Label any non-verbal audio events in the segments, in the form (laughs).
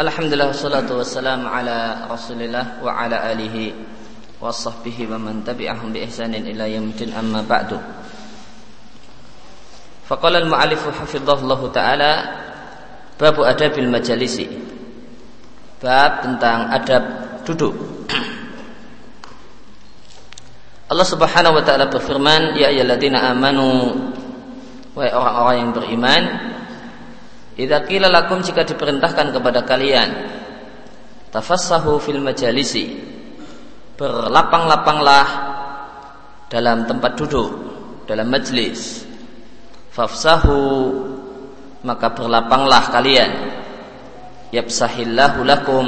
Alhamdulillah wassalatu wassalamu ala Rasulillah wa ala alihi wa sahbihi wa man tabi'ahum bi ihsanin ila yaumil amma ba'du. Faqala al-mu'allif hafizahullah taala bab adabil majalisi. Bab tentang adab duduk. Allah Subhanahu wa taala berfirman, "Ya ayyuhalladzina amanu" Wahai orang-orang yang beriman, Idza qila lakum jika diperintahkan kepada kalian tafassahu fil majalisi berlapang-lapanglah dalam tempat duduk dalam majlis. Fafsahu maka berlapanglah kalian. Yapsahillahu lakum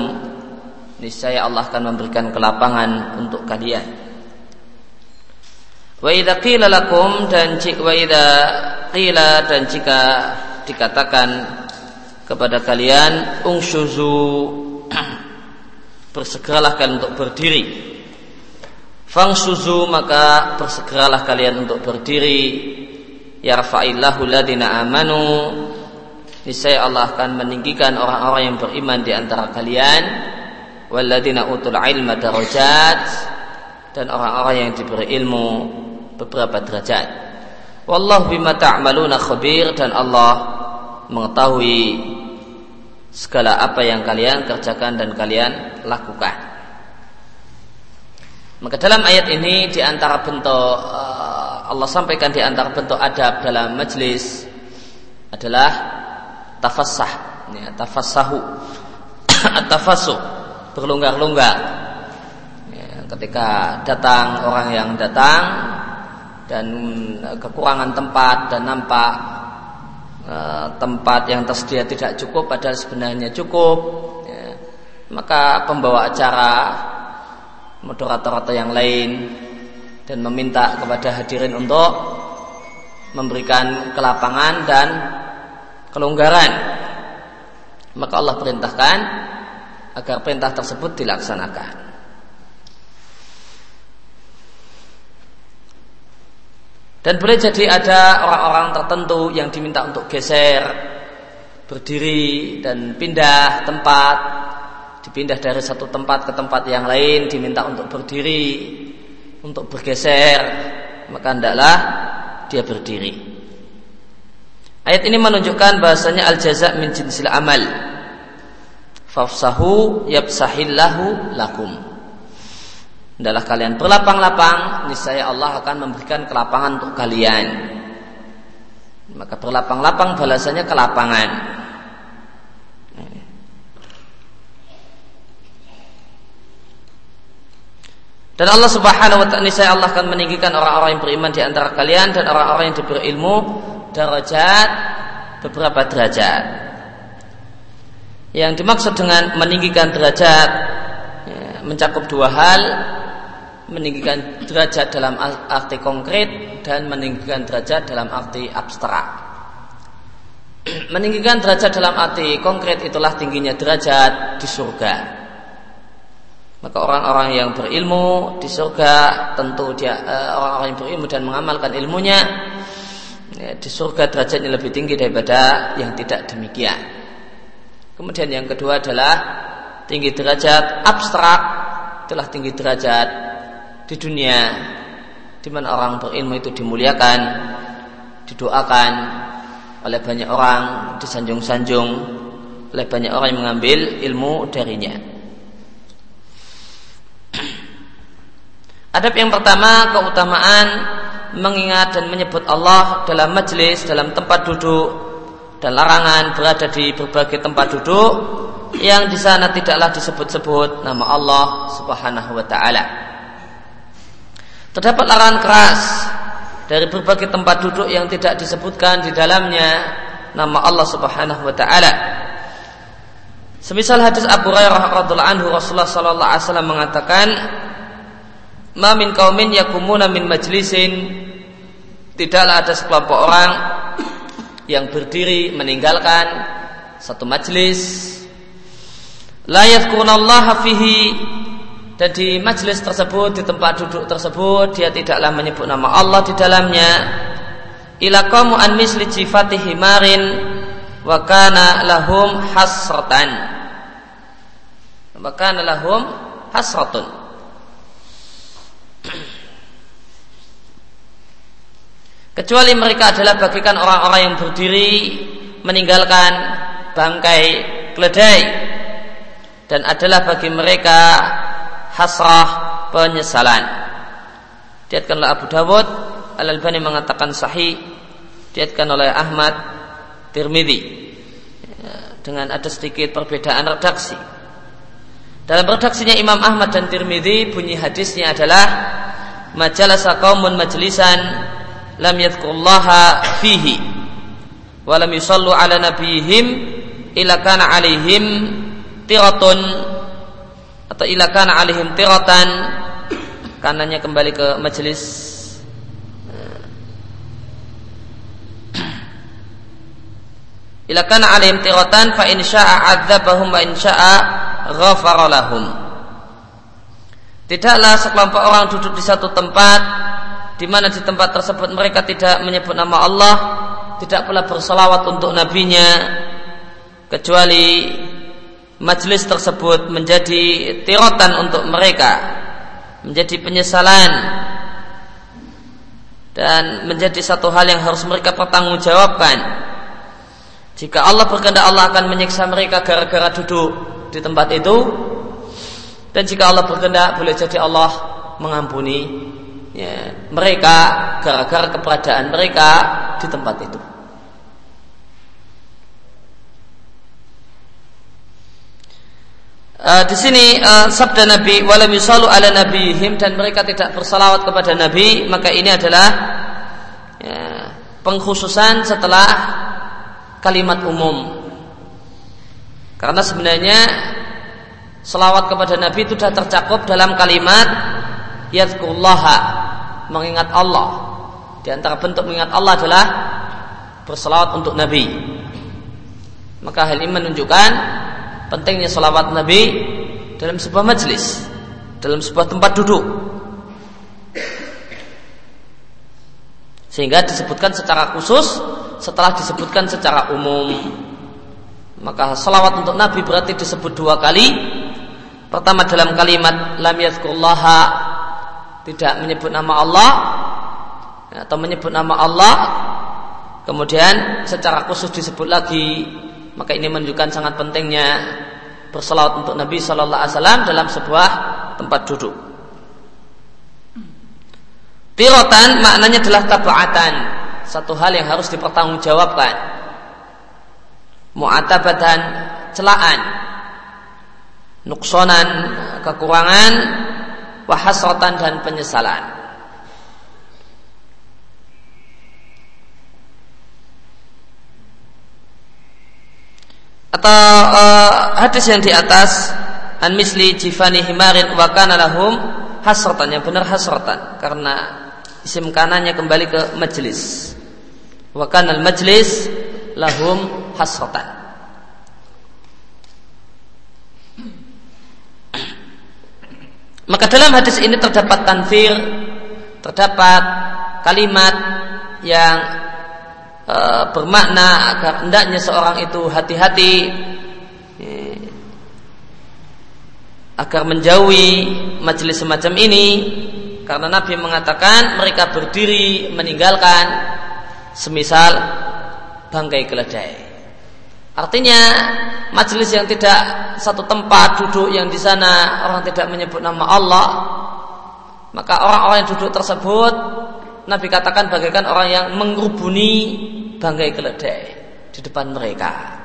niscaya Allah akan memberikan kelapangan untuk kalian. Wa idza qila lakum dan jika wa idza qila dan jika dikatakan kepada kalian ungsyuzu (clears throat) bersegeralah kalian untuk berdiri. Fangsuzu maka bersegeralah kalian untuk berdiri. Yarfa'illahu ladina amanu. Niscaya Allah akan meninggikan orang-orang yang beriman di antara kalian. Walladina utul ilma darajat. Dan orang-orang yang diberi ilmu beberapa derajat wallahu bima ta'maluna khabir dan Allah mengetahui segala apa yang kalian kerjakan dan kalian lakukan. Maka dalam ayat ini di antara bentuk uh, Allah sampaikan di antara bentuk adab dalam majlis adalah tafassah, ya, tafassahu, (coughs) tafassuh, berlonggar-longgar. Ya, ketika datang orang yang datang dan kekurangan tempat dan nampak Eh, tempat yang tersedia tidak cukup padahal sebenarnya cukup ya, maka pembawa acara moderator atau yang lain dan meminta kepada hadirin untuk memberikan kelapangan dan kelonggaran. Maka Allah perintahkan agar perintah tersebut dilaksanakan Dan boleh jadi ada orang-orang tertentu yang diminta untuk geser, berdiri dan pindah tempat, dipindah dari satu tempat ke tempat yang lain, diminta untuk berdiri, untuk bergeser, maka hendaklah dia berdiri. Ayat ini menunjukkan bahasanya al-jaza min jinsil amal. Fafsahu yabsahillahu lakum. Adalah kalian berlapang-lapang, niscaya Allah akan memberikan kelapangan untuk kalian. Maka berlapang-lapang balasannya kelapangan. Dan Allah Subhanahu wa taala niscaya Allah akan meninggikan orang-orang yang beriman di antara kalian dan orang-orang yang diberi ilmu derajat beberapa derajat. Yang dimaksud dengan meninggikan derajat ya, mencakup dua hal meninggikan derajat dalam arti konkret dan meninggikan derajat dalam arti abstrak. (clears throat) meninggikan derajat dalam arti konkret itulah tingginya derajat di surga. Maka orang-orang yang berilmu di surga tentu dia eh, orang-orang yang berilmu dan mengamalkan ilmunya ya, di surga derajatnya lebih tinggi daripada yang tidak demikian. Kemudian yang kedua adalah tinggi derajat abstrak telah tinggi derajat di dunia di mana orang berilmu itu dimuliakan, didoakan oleh banyak orang, disanjung-sanjung oleh banyak orang yang mengambil ilmu darinya. (clears throat) Adab yang pertama keutamaan mengingat dan menyebut Allah dalam majelis, dalam tempat duduk dan larangan berada di berbagai tempat duduk yang di sana tidaklah disebut-sebut nama Allah Subhanahu wa taala. Terdapat larangan keras dari berbagai tempat duduk yang tidak disebutkan di dalamnya nama Allah Subhanahu wa taala. Semisal hadis Abu Hurairah radhiallahu anhu Rasulullah sallallahu alaihi wasallam mengatakan, "Ma min qaumin yakumuna min majlisin" Tidaklah ada sekelompok orang yang berdiri meninggalkan satu majlis la yadhkurunallaha fihi dan di majelis tersebut di tempat duduk tersebut dia tidaklah menyebut nama Allah di dalamnya. Ila an misli sifati himarin wa kana lahum hasratan. Maka lahum hasratun. Kecuali mereka adalah bagikan orang-orang yang berdiri meninggalkan bangkai keledai. Dan adalah bagi mereka hasrah penyesalan. Diatkanlah Abu Dawud Al-Albani mengatakan sahih diatkan oleh Ahmad Tirmidzi dengan ada sedikit perbedaan redaksi. Dalam redaksinya Imam Ahmad dan Tirmidzi bunyi hadisnya adalah majalasa qaumun majlisan lam yadhkurullaha fihi wa lam yusallu ala nabihim ila kana alaihim tiratun atau ila kana alaihim tiratan kanannya kembali ke majelis ila kana alaihim tiratan fa in syaa'a 'adzabahum wa in syaa'a ghafara Tidaklah sekelompok orang duduk di satu tempat di mana di tempat tersebut mereka tidak menyebut nama Allah, tidak pula bersalawat untuk nabinya kecuali majelis tersebut menjadi tirotan untuk mereka menjadi penyesalan dan menjadi satu hal yang harus mereka pertanggungjawabkan. Jika Allah berkehendak Allah akan menyiksa mereka gara-gara duduk di tempat itu. Dan jika Allah berkehendak boleh jadi Allah mengampuni ya, mereka gara-gara keberadaan mereka di tempat itu Uh, di sini uh, sabda Nabi walam yusallu ala nabihim dan mereka tidak bersalawat kepada Nabi maka ini adalah ya, pengkhususan setelah kalimat umum. Karena sebenarnya selawat kepada Nabi itu sudah tercakup dalam kalimat yadkullaha mengingat Allah. Di antara bentuk mengingat Allah adalah berselawat untuk Nabi. Maka hal ini menunjukkan pentingnya salawat Nabi dalam sebuah majlis, dalam sebuah tempat duduk. Sehingga disebutkan secara khusus setelah disebutkan secara umum. Maka salawat untuk Nabi berarti disebut dua kali. Pertama dalam kalimat lam yadhkurullaha tidak menyebut nama Allah atau menyebut nama Allah kemudian secara khusus disebut lagi maka ini menunjukkan sangat pentingnya berselawat untuk Nabi Shallallahu Alaihi Wasallam dalam sebuah tempat duduk. Tirotan maknanya adalah tabaatan, satu hal yang harus dipertanggungjawabkan. Mu'atabatan celaan, nuksonan, kekurangan, wahasrotan dan penyesalan. Atau uh, hadis yang di atas an misli jifani himarin wa kana lahum hasratan. Yang benar hasratan karena isim kanannya kembali ke majlis. Wa kana al majlis lahum hasratan. Maka dalam hadis ini terdapat tanfir terdapat kalimat yang e, bermakna agar hendaknya seorang itu hati-hati e, agar menjauhi majelis semacam ini karena Nabi mengatakan mereka berdiri meninggalkan semisal bangkai keledai. Artinya majelis yang tidak satu tempat duduk yang di sana orang tidak menyebut nama Allah, maka orang-orang yang duduk tersebut Nabi katakan bagaikan orang yang mengrubuni bangkai keledai di depan mereka.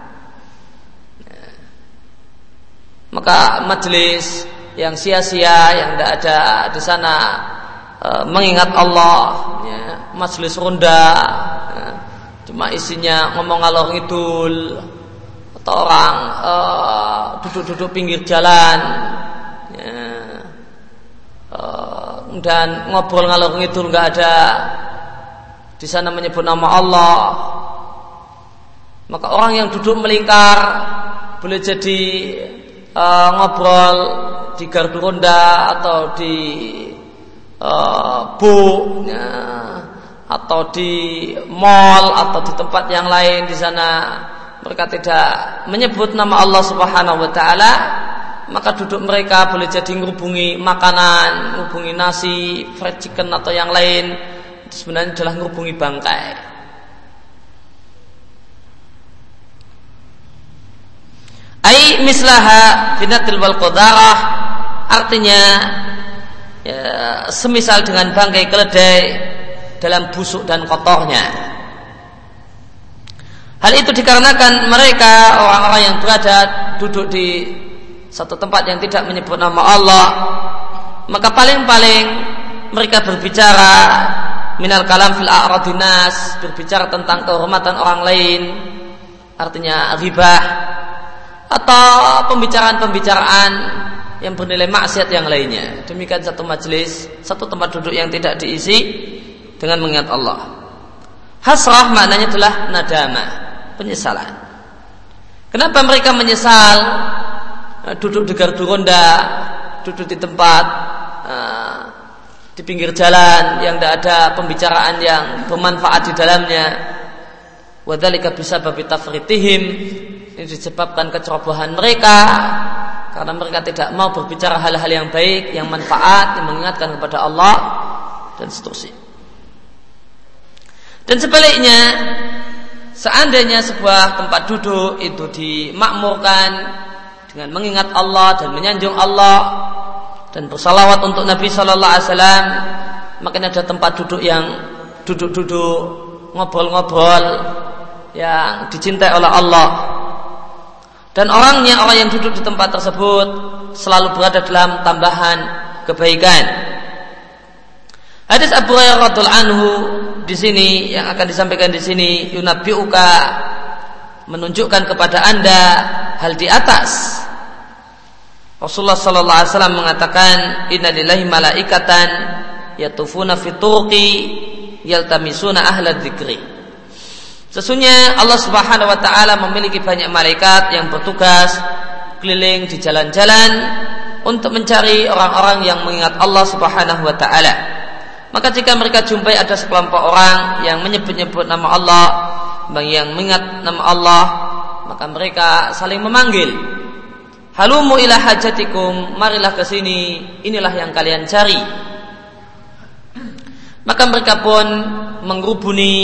Maka majelis yang sia-sia yang tidak ada di sana e, mengingat Allah, ya, majelis ronda, ya, cuma isinya ngomong ngalor ngidul atau orang e, duduk-duduk pinggir jalan, ya, e, dan ngobrol ngalor ngidul nggak ada di sana menyebut nama Allah maka orang yang duduk melingkar boleh jadi uh, ngobrol di gardu ronda atau di uh, bu ya, atau di mall atau di tempat yang lain di sana mereka tidak menyebut nama Allah Subhanahu wa taala maka duduk mereka boleh jadi ngubungi makanan, ngubungi nasi, fried chicken atau yang lain. Sebenarnya adalah ngubungi bangkai. Ai mislaha binatil wal qadarah artinya ya, semisal dengan bangkai keledai dalam busuk dan kotornya. Hal itu dikarenakan mereka orang-orang yang berada duduk di satu tempat yang tidak menyebut nama Allah, maka paling-paling mereka berbicara minal kalam fil a'radinas, berbicara tentang kehormatan orang lain, artinya ribah atau pembicaraan-pembicaraan yang bernilai maksiat yang lainnya. Demikian satu majelis, satu tempat duduk yang tidak diisi dengan mengingat Allah. Hasrah maknanya adalah nadama penyesalan. Kenapa mereka menyesal? Eh, duduk di gardu ronda, duduk di tempat uh, di pinggir jalan yang tidak ada pembicaraan yang bermanfaat di dalamnya. Wadalika bisa babi tafritihim ini disebabkan kecerobohan mereka karena mereka tidak mau berbicara hal-hal yang baik, yang manfaat, yang mengingatkan kepada Allah dan seterusnya. Dan sebaliknya, Seandainya sebuah tempat duduk itu dimakmurkan dengan mengingat Allah dan menyanjung Allah dan bersalawat untuk Nabi Shallallahu Alaihi Wasallam, makin ada tempat duduk yang duduk-duduk ngobrol-ngobrol yang dicintai oleh Allah dan orangnya orang yang duduk di tempat tersebut selalu berada dalam tambahan kebaikan. Hadis Abu Hurairah anhu di sini yang akan disampaikan di sini yunabiuka menunjukkan kepada Anda hal di atas. Rasulullah sallallahu alaihi wasallam mengatakan inna lillahi malaikatan yatufuna fi turqi yaltamisuna ahla dzikri. Sesungguhnya Allah Subhanahu wa taala memiliki banyak malaikat yang bertugas keliling di jalan-jalan untuk mencari orang-orang yang mengingat Allah Subhanahu wa taala. Maka jika mereka jumpai ada sekelompok orang yang menyebut-nyebut nama Allah, yang mengingat nama Allah, maka mereka saling memanggil. Halumu ila hajatikum, marilah ke sini, inilah yang kalian cari. Maka mereka pun mengrubuni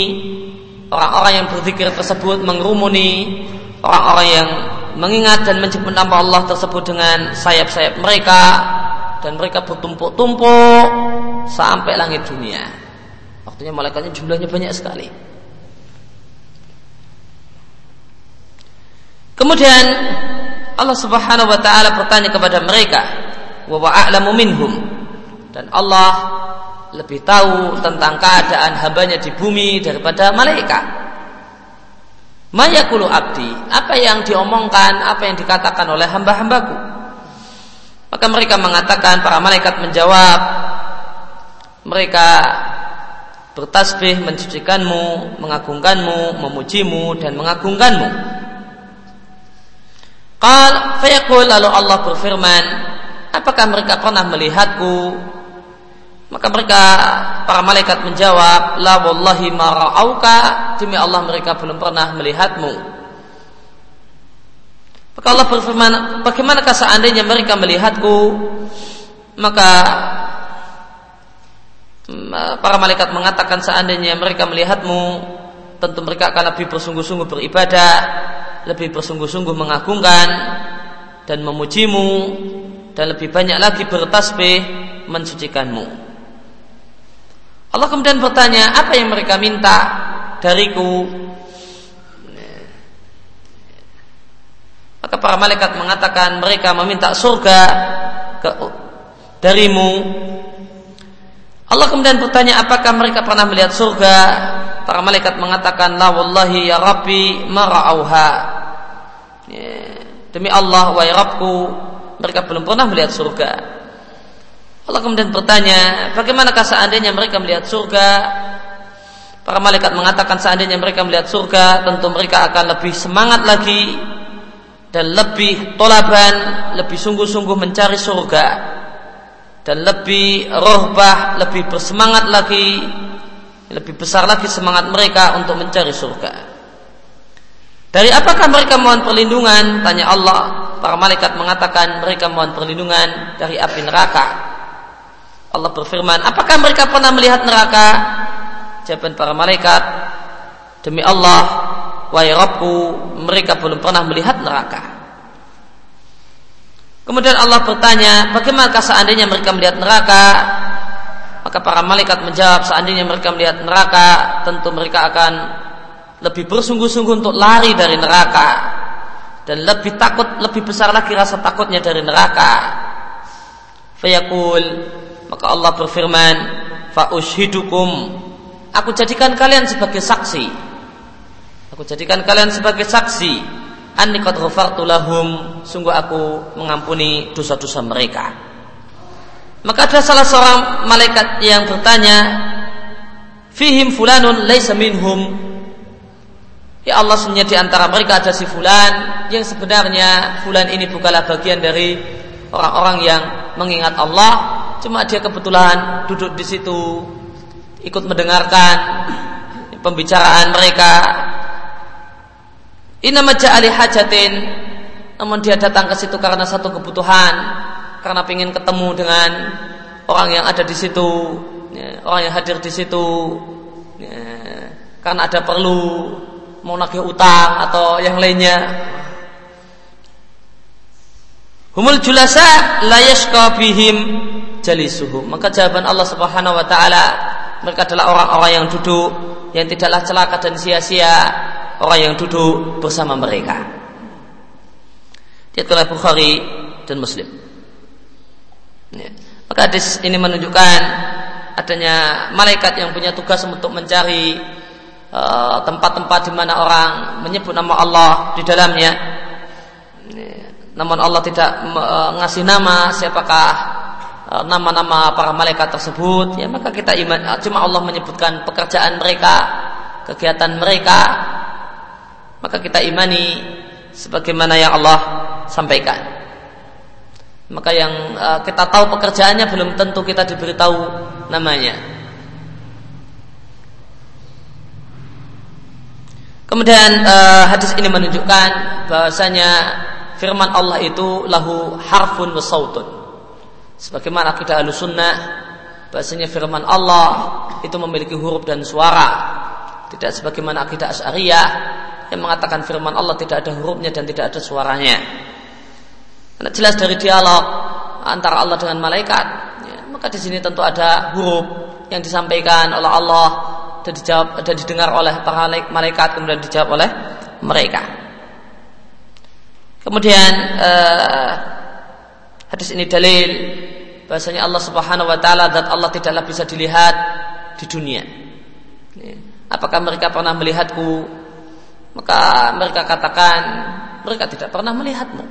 orang-orang yang berzikir tersebut, mengrumuni orang-orang yang mengingat dan menyebut nama Allah tersebut dengan sayap-sayap mereka dan mereka bertumpuk-tumpuk sampai langit dunia. Waktunya malaikatnya jumlahnya banyak sekali. Kemudian Allah Subhanahu wa taala bertanya kepada mereka, "Wa a'lamu minhum." Dan Allah lebih tahu tentang keadaan hambanya di bumi daripada malaikat. Mayakulu abdi, apa yang diomongkan, apa yang dikatakan oleh hamba-hambaku. Maka mereka mengatakan para malaikat menjawab mereka bertasbih mencucikanmu, mengagungkanmu, memujimu dan mengagungkanmu. Qal fayaqul lalu Allah berfirman, apakah mereka pernah melihatku? Maka mereka para malaikat menjawab, la wallahi ma demi Allah mereka belum pernah melihatmu. Maka Allah berfirman, bagaimanakah seandainya mereka melihatku? Maka mm, para malaikat mengatakan seandainya mereka melihatmu, tentu mereka akan lebih bersungguh-sungguh beribadah, lebih bersungguh-sungguh mengagungkan dan memujimu dan lebih banyak lagi bertasbih mensucikanmu. Allah kemudian bertanya, apa yang mereka minta dariku? Maka para malaikat mengatakan mereka meminta surga ke, darimu. Allah kemudian bertanya apakah mereka pernah melihat surga? Para malaikat mengatakan la wallahi ya rabbi mara'auha. Ya, demi Allah wa ya Rabbku mereka belum pernah melihat surga. Allah kemudian bertanya, bagaimanakah seandainya mereka melihat surga? Para malaikat mengatakan seandainya mereka melihat surga, tentu mereka akan lebih semangat lagi dan lebih tolaban, lebih sungguh-sungguh mencari surga dan lebih rohbah, lebih bersemangat lagi, lebih besar lagi semangat mereka untuk mencari surga. Dari apakah mereka mohon perlindungan? Tanya Allah. para malaikat mengatakan mereka mohon perlindungan dari api neraka. Allah berfirman, apakah mereka pernah melihat neraka? Jawaban para malaikat, demi Allah, wahai Rabbku, mereka belum pernah melihat neraka. Kemudian Allah bertanya, bagaimana seandainya mereka melihat neraka? Maka para malaikat menjawab, seandainya mereka melihat neraka, tentu mereka akan lebih bersungguh-sungguh untuk lari dari neraka. Dan lebih takut lebih besar lagi rasa takutnya dari neraka. Fayaqul maka Allah berfirman fa ushidukum aku jadikan kalian sebagai saksi. Aku jadikan kalian sebagai saksi anni qad ghafartu lahum. Sungguh aku mengampuni dosa-dosa mereka. Maka ada salah seorang malaikat yang bertanya fihim fulanun laisa minhum? Ya Allah sebenarnya di antara mereka ada si fulan yang sebenarnya fulan ini bukanlah bagian dari orang-orang yang mengingat Allah, cuma dia kebetulan duduk di situ ikut mendengarkan pembicaraan mereka. Inna ali hajatin namun dia datang ke situ karena satu kebutuhan, karena ingin ketemu dengan orang yang ada di situ, ya, orang yang hadir di situ, ya, karena ada perlu mau nagih utang atau yang lainnya. Humul julasa la yashqa bihim jalisuhum. Maka jawaban Allah Subhanahu wa taala mereka adalah orang-orang yang duduk yang tidaklah celaka dan sia-sia orang yang duduk bersama mereka. Dia oleh Bukhari dan Muslim. Ya. Maka hadis ini menunjukkan adanya malaikat yang punya tugas untuk mencari Eh, tempat-tempat di mana orang menyebut nama Allah di dalamnya. Namun Allah tidak eh, nama siapakah eh, nama-nama para malaikat tersebut ya maka kita iman cuma Allah menyebutkan pekerjaan mereka kegiatan mereka maka kita imani sebagaimana yang Allah sampaikan maka yang kita tahu pekerjaannya belum tentu kita diberitahu namanya Kemudian uh, hadis ini menunjukkan bahwasanya firman Allah itu lahu harfun wa sautun. Sebagaimana akidah sunnah bahwasanya firman Allah itu memiliki huruf dan suara. Tidak sebagaimana akidah Asy'ariyah yang mengatakan firman Allah tidak ada hurufnya dan tidak ada suaranya. Karena jelas dari dialog antara Allah dengan malaikat, ya, maka di sini tentu ada huruf yang disampaikan oleh Allah dan dijawab dan didengar oleh para malaikat kemudian dijawab oleh mereka. Kemudian uh, hadis ini dalil bahasanya Allah Subhanahu wa taala dan Allah tidaklah bisa dilihat di dunia. Apakah mereka pernah melihatku? Maka mereka katakan mereka tidak pernah melihatmu.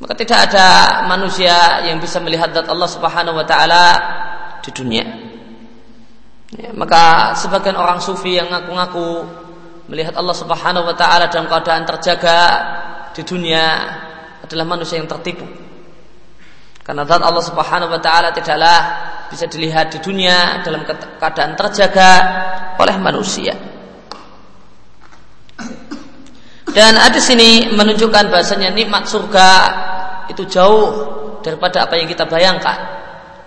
Maka tidak ada manusia yang bisa melihat zat Allah Subhanahu wa taala di dunia. Ya, maka sebagian orang sufi yang ngaku-ngaku melihat Allah Subhanahu wa taala dalam keadaan terjaga di dunia adalah manusia yang tertipu. Karena zat Allah Subhanahu wa taala tidaklah bisa dilihat di dunia dalam keadaan terjaga oleh manusia. Dan hadis ini menunjukkan bahasanya nikmat surga itu jauh daripada apa yang kita bayangkan.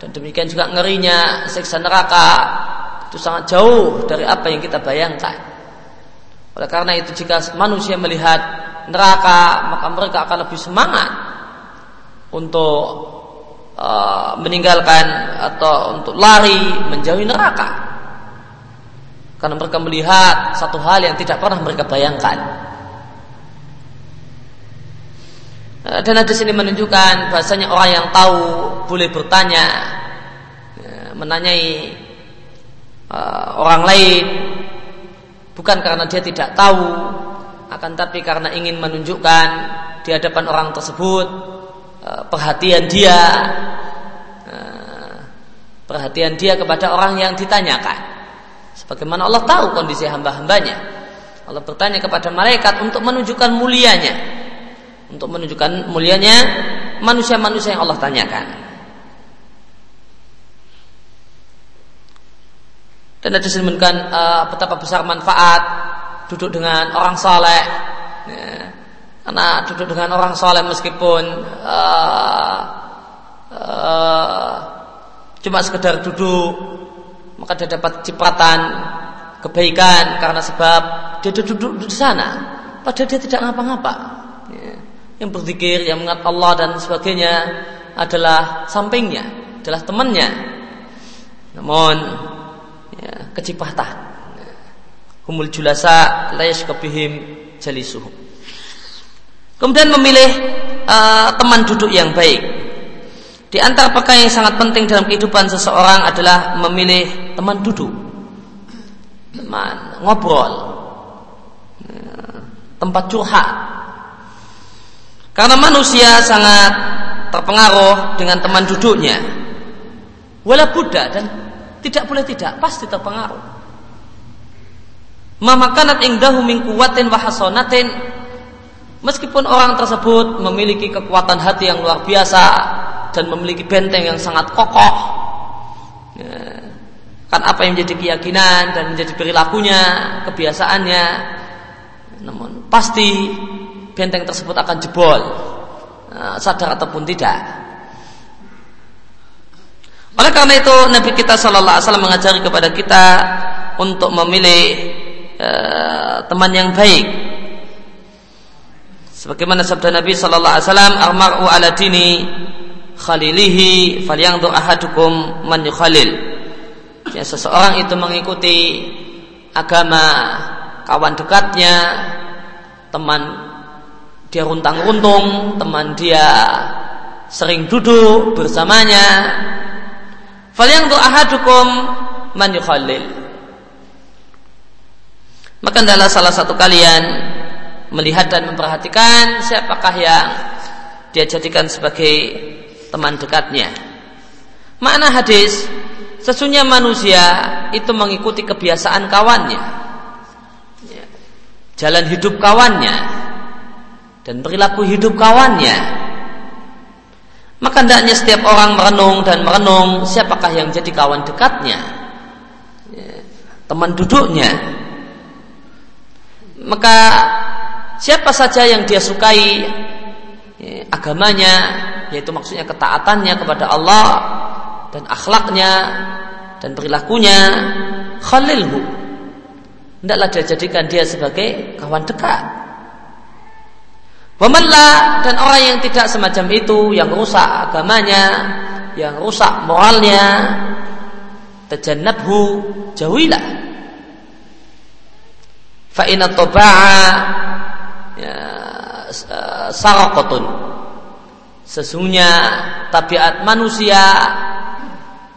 Dan demikian juga ngerinya siksa neraka itu sangat jauh dari apa yang kita bayangkan. Oleh karena itu jika manusia melihat neraka maka mereka akan lebih semangat untuk uh, meninggalkan atau untuk lari menjauhi neraka. Karena mereka melihat satu hal yang tidak pernah mereka bayangkan. Uh, dan hadis ini menunjukkan bahasanya orang yang tahu boleh bertanya, ya, menanyai uh, orang lain bukan karena dia tidak tahu akan tapi karena ingin menunjukkan di hadapan orang tersebut uh, perhatian dia perhatian dia kepada orang yang ditanyakan. Sebagaimana Allah tahu kondisi hamba-hambanya. Allah bertanya kepada malaikat untuk menunjukkan mulianya untuk menunjukkan mulianya manusia-manusia yang Allah tanyakan dan ada menunjukkan uh, betapa besar manfaat duduk dengan orang saleh ya. Karena duduk dengan orang soleh meskipun uh, uh, cuma sekedar duduk, maka dia dapat cipratan kebaikan karena sebab dia duduk, duduk di sana, padahal dia tidak ngapa-ngapa. Ya. Yang berzikir, yang mengat Allah dan sebagainya adalah sampingnya, adalah temannya. Namun ya, kecipatan. Humul julasa layas kebihim jalisuhum. Kemudian memilih uh, teman duduk yang baik. Di antara perkara yang sangat penting dalam kehidupan seseorang adalah memilih teman duduk, teman ngobrol, tempat curhat. Karena manusia sangat terpengaruh dengan teman duduknya. Wala Buddha dan tidak boleh tidak, pasti terpengaruh. Mamakanat ingdahu min kuwatin wa Meskipun orang tersebut memiliki kekuatan hati yang luar biasa dan memiliki benteng yang sangat kokoh, ya, kan apa yang menjadi keyakinan dan menjadi perilakunya, kebiasaannya, namun pasti benteng tersebut akan jebol, ya, sadar ataupun tidak. Oleh karena itu Nabi kita Shallallahu Alaihi Wasallam mengajari kepada kita untuk memilih uh, teman yang baik Sebagaimana sabda Nabi sallallahu alaihi wasallam, "Al-mar'u ala dini khalilihi falyanzur ahadukum man yukhalil." Ya, seseorang itu mengikuti agama kawan dekatnya, teman dia runtang-runtung, teman dia sering duduk bersamanya. Falyanzur ahadukum man yukhalil. Maka adalah salah satu kalian melihat dan memperhatikan siapakah yang dia jadikan sebagai teman dekatnya. Makna hadis, sesungguhnya manusia itu mengikuti kebiasaan kawannya. Ya. Jalan hidup kawannya dan perilaku hidup kawannya. Maka hendaknya setiap orang merenung dan merenung siapakah yang jadi kawan dekatnya. Ya. Teman duduknya. Maka siapa saja yang dia sukai ya, agamanya yaitu maksudnya ketaatannya kepada Allah dan akhlaknya dan perilakunya khalilhu hendaklah dia jadikan dia sebagai kawan dekat Wamanlah dan orang yang tidak semacam itu yang rusak agamanya yang rusak moralnya tajannabhu jauhilah. Fa inna ya, eh, sesungguhnya tabiat manusia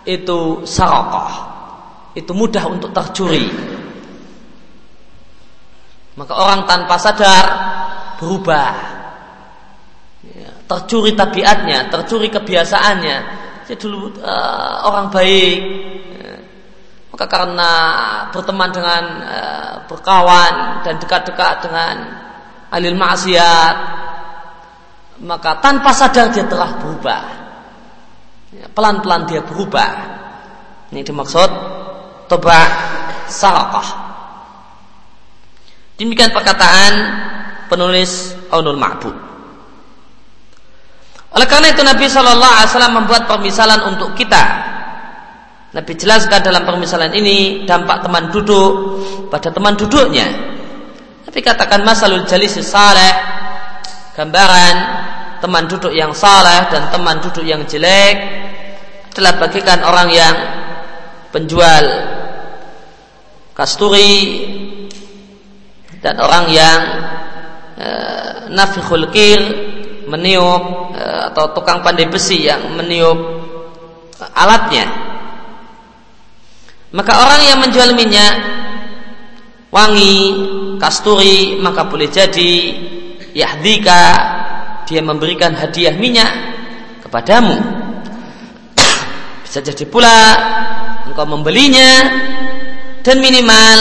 itu sarokoh itu mudah untuk tercuri. Maka orang tanpa sadar berubah. Ya, tercuri tabiatnya tercuri kebiasaannya. Jadi dulu uh, orang baik ya, maka karena berteman dengan uh, berkawan dan dekat-dekat dengan alil maksiat maka tanpa sadar dia telah berubah. Ya, pelan-pelan dia berubah. Ini dimaksud toba sarakah demikian perkataan penulis Aunul Ma'bud. Oleh karena itu Nabi Shallallahu Alaihi Wasallam membuat permisalan untuk kita. Nabi jelaskan dalam permisalan ini dampak teman duduk pada teman duduknya. Tapi katakan masalul jalis saleh gambaran teman duduk yang saleh dan teman duduk yang jelek telah bagikan orang yang penjual kasturi dan orang yang e, nafikhul kir meniup e, atau tukang pandai besi yang meniup alatnya. Maka orang yang menjual minyak wangi kasturi maka boleh jadi yahdika dia memberikan hadiah minyak kepadamu. Bisa jadi pula engkau membelinya dan minimal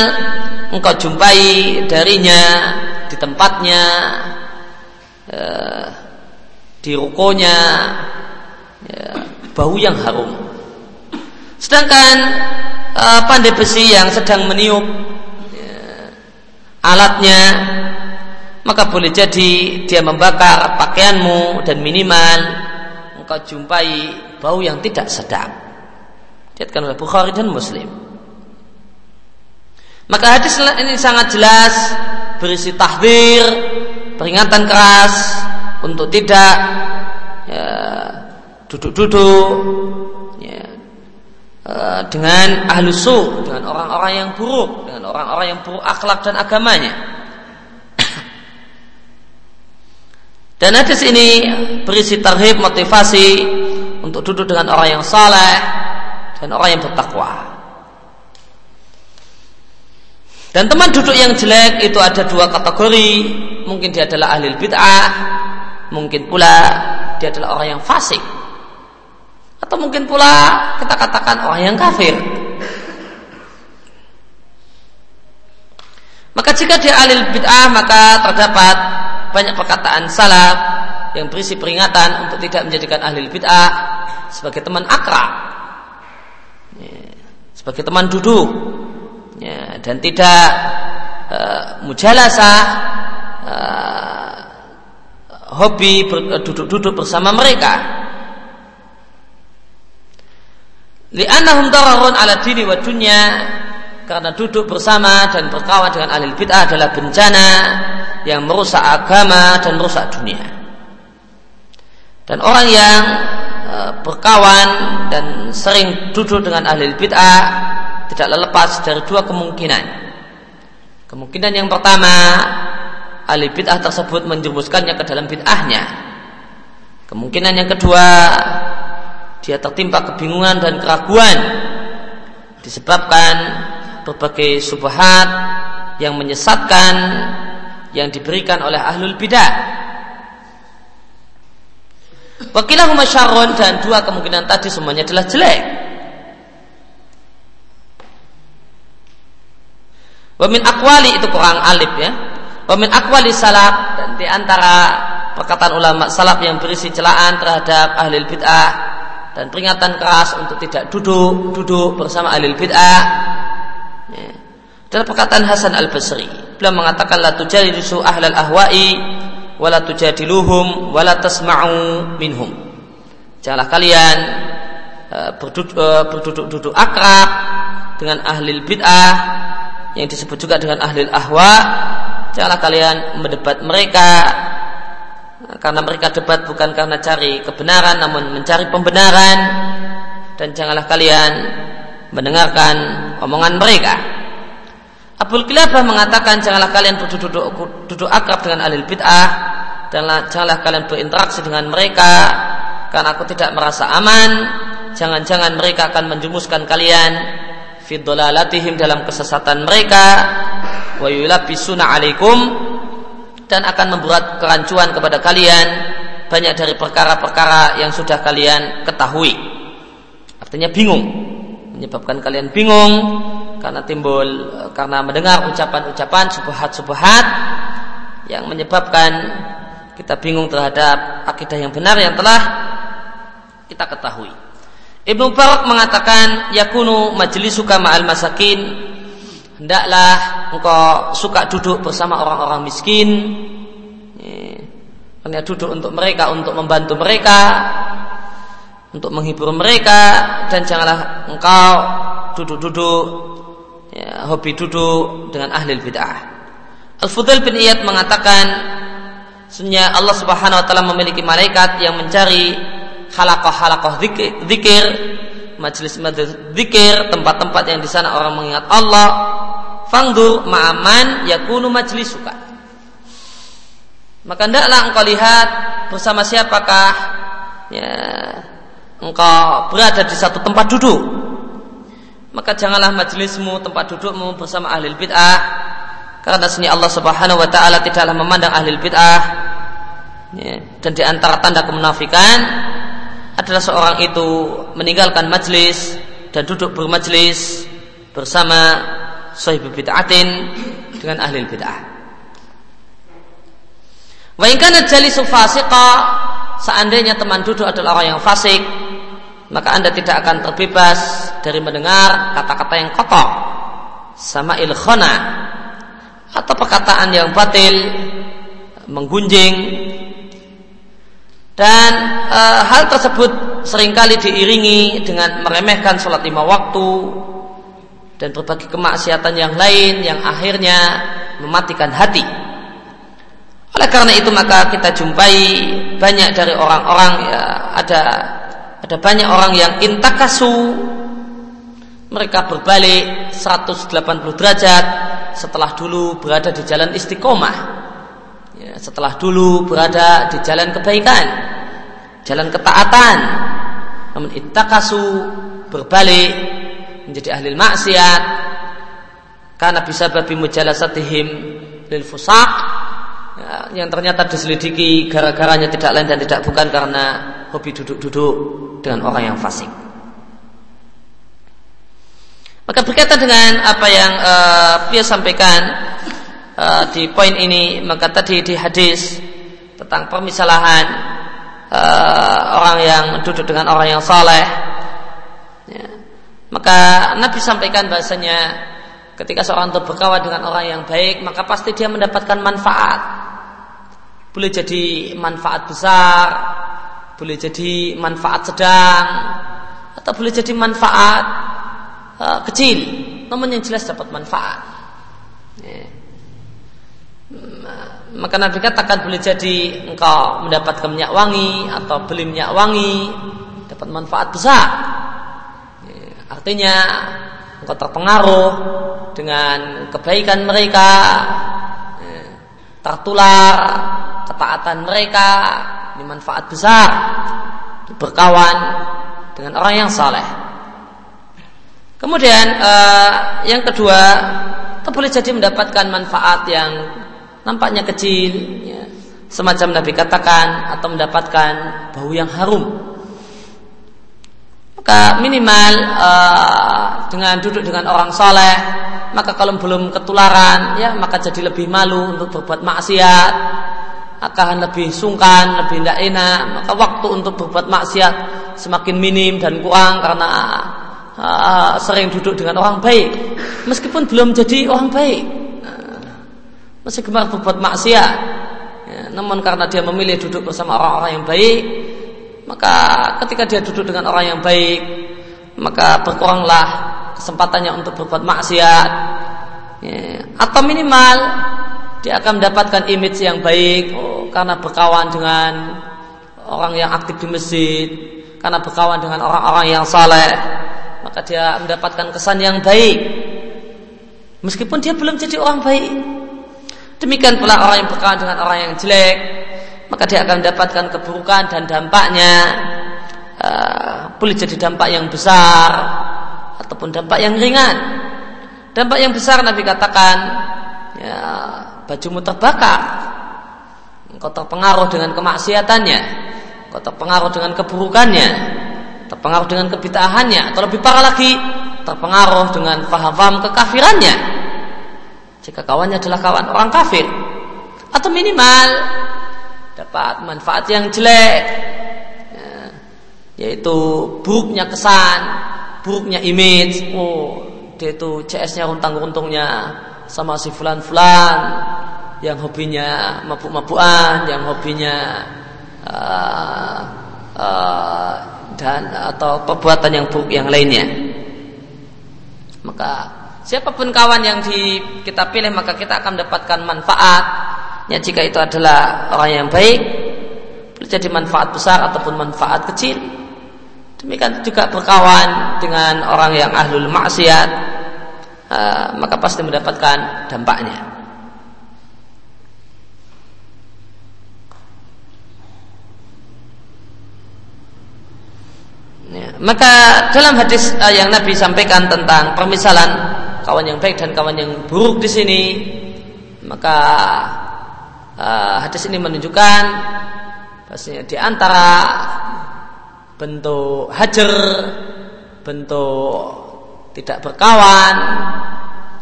engkau jumpai darinya di tempatnya eh, di rukonya ya, bau yang harum sedangkan eh, pandai besi yang sedang meniup alatnya maka boleh jadi dia membakar pakaianmu dan minimal engkau jumpai bau yang tidak sedap. Diatkan oleh Bukhari dan Muslim. Maka hadis ini sangat jelas berisi tahdir, peringatan keras untuk tidak ya, duduk-duduk ya, uh, dengan ahlu su, dengan orang-orang yang buruk, dengan orang-orang yang buruk akhlak dan agamanya. (coughs) Dan hadis ini berisi tarhib motivasi untuk duduk dengan orang yang saleh dan orang yang bertakwa. Dan teman duduk yang jelek itu ada dua kategori. Mungkin dia adalah ahli bid'ah, mungkin pula dia adalah orang yang fasik. Atau mungkin pula kita katakan orang yang kafir. Maka jika dia ahli bid'ah maka terdapat banyak perkataan salaf yang berisi peringatan untuk tidak menjadikan ahli bid'ah sebagai teman akrab. Sebagai teman duduk ya, dan tidak uh, mujalasah uh, hobi duduk-duduk bersama mereka. Li'annahum dararun ala dini wa dunya karena duduk bersama dan berkawan dengan ahli bid'ah adalah bencana yang merusak agama dan merusak dunia. Dan orang yang berkawan dan sering duduk dengan ahli bid'ah tidaklah lepas dari dua kemungkinan. Kemungkinan yang pertama, ahli bid'ah tersebut menjerumuskannya ke dalam bid'ahnya. Kemungkinan yang kedua, dia tertimpa kebingungan dan keraguan disebabkan berbagai subhat yang menyesatkan yang diberikan oleh ahlul bidah. Wakilahuma syarun dan dua kemungkinan tadi semuanya adalah jelek. Wamin akwali itu kurang alif ya. Wamin akwali salaf dan di antara perkataan ulama salaf yang berisi celaan terhadap ahli bid'ah dan peringatan keras untuk tidak duduk duduk bersama ahli bid'ah. Ya. Perkataan Hasan Al Basri. Beliau mengatakan la tujalisu ahlal ahwa'i wa la tujadiluhum wa la tasma'u minhum. Janganlah kalian uh, berduduk-duduk akrab dengan ahli bid'ah yang disebut juga dengan ahli ahwa. Janganlah kalian mendebat mereka. Karena mereka debat bukan karena cari kebenaran namun mencari pembenaran. Dan janganlah kalian mendengarkan omongan mereka. Abdul Kilabah mengatakan janganlah kalian duduk, duduk, duduk akrab dengan ahli bid'ah. Dan janganlah kalian berinteraksi dengan mereka karena aku tidak merasa aman. Jangan-jangan mereka akan menjumuskan kalian fidolalatihim dalam kesesatan mereka wa yulabisuna alaikum dan akan membuat kerancuan kepada kalian banyak dari perkara-perkara yang sudah kalian ketahui artinya bingung menyebabkan kalian bingung karena timbul karena mendengar ucapan-ucapan subhat-subhat yang menyebabkan kita bingung terhadap akidah yang benar yang telah kita ketahui. Ibnu Barak mengatakan yakunu majlisuka ma'al masakin. Hendaklah engkau suka duduk bersama orang-orang miskin. Hanya duduk untuk mereka untuk membantu mereka untuk menghibur mereka dan janganlah engkau duduk-duduk ya, hobi duduk dengan ahli bid'ah. Al-Fudail bin Iyad mengatakan Sebenarnya Allah Subhanahu wa taala memiliki malaikat yang mencari halakoh-halakoh zikir, majelis-majelis zikir, tempat-tempat yang di sana orang mengingat Allah. Fangdur ma'aman yakunu majlisuka. Maka hendaklah engkau lihat bersama siapakah ya, engkau berada di satu tempat duduk. Maka janganlah majelismu tempat dudukmu bersama ahli bid'ah karena sini Allah Subhanahu wa taala tidaklah memandang ahli bid'ah ya, dan di antara tanda kemunafikan adalah seorang itu meninggalkan majlis dan duduk bermajlis bersama sahib bid'atin dengan ahli bid'ah. Wa in kana jalisu fasiqa seandainya teman duduk adalah orang yang fasik maka Anda tidak akan terbebas dari mendengar kata-kata yang kotor sama ilkhona atau perkataan yang batil menggunjing dan e, hal tersebut sering kali diiringi dengan meremehkan sholat lima waktu dan berbagai kemaksiatan yang lain yang akhirnya mematikan hati. Oleh karena itu maka kita jumpai banyak dari orang-orang ya, ada ada banyak orang yang intakasu mereka berbalik 180 derajat setelah dulu berada di jalan istiqomah setelah dulu berada di jalan kebaikan jalan ketaatan namun intakasu berbalik menjadi ahli maksiat karena bisa babi mujalasatihim lil fusak ya, yang ternyata diselidiki gara-garanya tidak lain dan tidak bukan karena hobi duduk-duduk dengan orang yang fasik. Maka berkaitan dengan apa yang uh, dia sampaikan uh, di poin ini, maka tadi di hadis tentang permisalahan uh, orang yang duduk dengan orang yang saleh, ya, maka Nabi sampaikan bahasanya ketika seorang itu berkawan dengan orang yang baik, maka pasti dia mendapatkan manfaat. Boleh jadi manfaat besar, boleh jadi manfaat sedang atau boleh jadi manfaat uh, kecil. Namun yang jelas dapat manfaat ya. Maka Nabi katakan boleh jadi engkau mendapatkan minyak wangi atau beli minyak wangi dapat manfaat besar ya. artinya engkau terpengaruh dengan kebaikan mereka ya. tertular ketaatan mereka ini manfaat besar berkawan dengan orang yang saleh. Kemudian uh, yang kedua, kita boleh jadi mendapatkan manfaat yang nampaknya kecil, ya, semacam Nabi katakan atau mendapatkan bau yang harum. Maka minimal uh, dengan duduk dengan orang saleh, maka kalau belum ketularan, ya maka jadi lebih malu untuk berbuat maksiat. Akan lebih sungkan, lebih tidak enak, maka waktu untuk berbuat maksiat semakin minim dan kurang karena uh, sering duduk dengan orang baik, meskipun belum jadi orang baik, masih gemar berbuat maksiat. Ya, namun karena dia memilih duduk bersama orang-orang yang baik, maka ketika dia duduk dengan orang yang baik, maka berkuranglah kesempatannya untuk berbuat maksiat. Ya, atau minimal dia akan mendapatkan image yang baik oh, karena berkawan dengan orang yang aktif di masjid, karena berkawan dengan orang-orang yang saleh, maka dia mendapatkan kesan yang baik. Meskipun dia belum jadi orang baik. Demikian pula orang yang berkawan dengan orang yang jelek, maka dia akan mendapatkan keburukan dan dampaknya. Uh, boleh jadi dampak yang besar ataupun dampak yang ringan. Dampak yang besar Nabi katakan ya, bajumu terbakar. Engkau terpengaruh dengan kemaksiatannya engkau terpengaruh dengan keburukannya terpengaruh dengan kebitahannya atau lebih parah lagi terpengaruh dengan faham-faham kekafirannya jika kawannya adalah kawan orang kafir atau minimal dapat manfaat yang jelek ya, yaitu buruknya kesan buruknya image oh dia itu CS-nya runtang-runtungnya sama si fulan-fulan yang hobinya mabuk-mabukan, yang hobinya uh, uh, dan atau perbuatan yang buruk yang lainnya. Maka siapa pun kawan yang di, kita pilih maka kita akan mendapatkan manfaat. Ya jika itu adalah orang yang baik, jadi manfaat besar ataupun manfaat kecil. Demikian juga berkawan dengan orang yang ahlul maksiat, Eh, maka pasti mendapatkan dampaknya. Ya, maka dalam hadis uh, yang Nabi sampaikan tentang permisalan kawan yang baik dan kawan yang buruk di sini, maka uh, hadis ini menunjukkan bahasanya di antara bentuk hajar, bentuk tidak berkawan,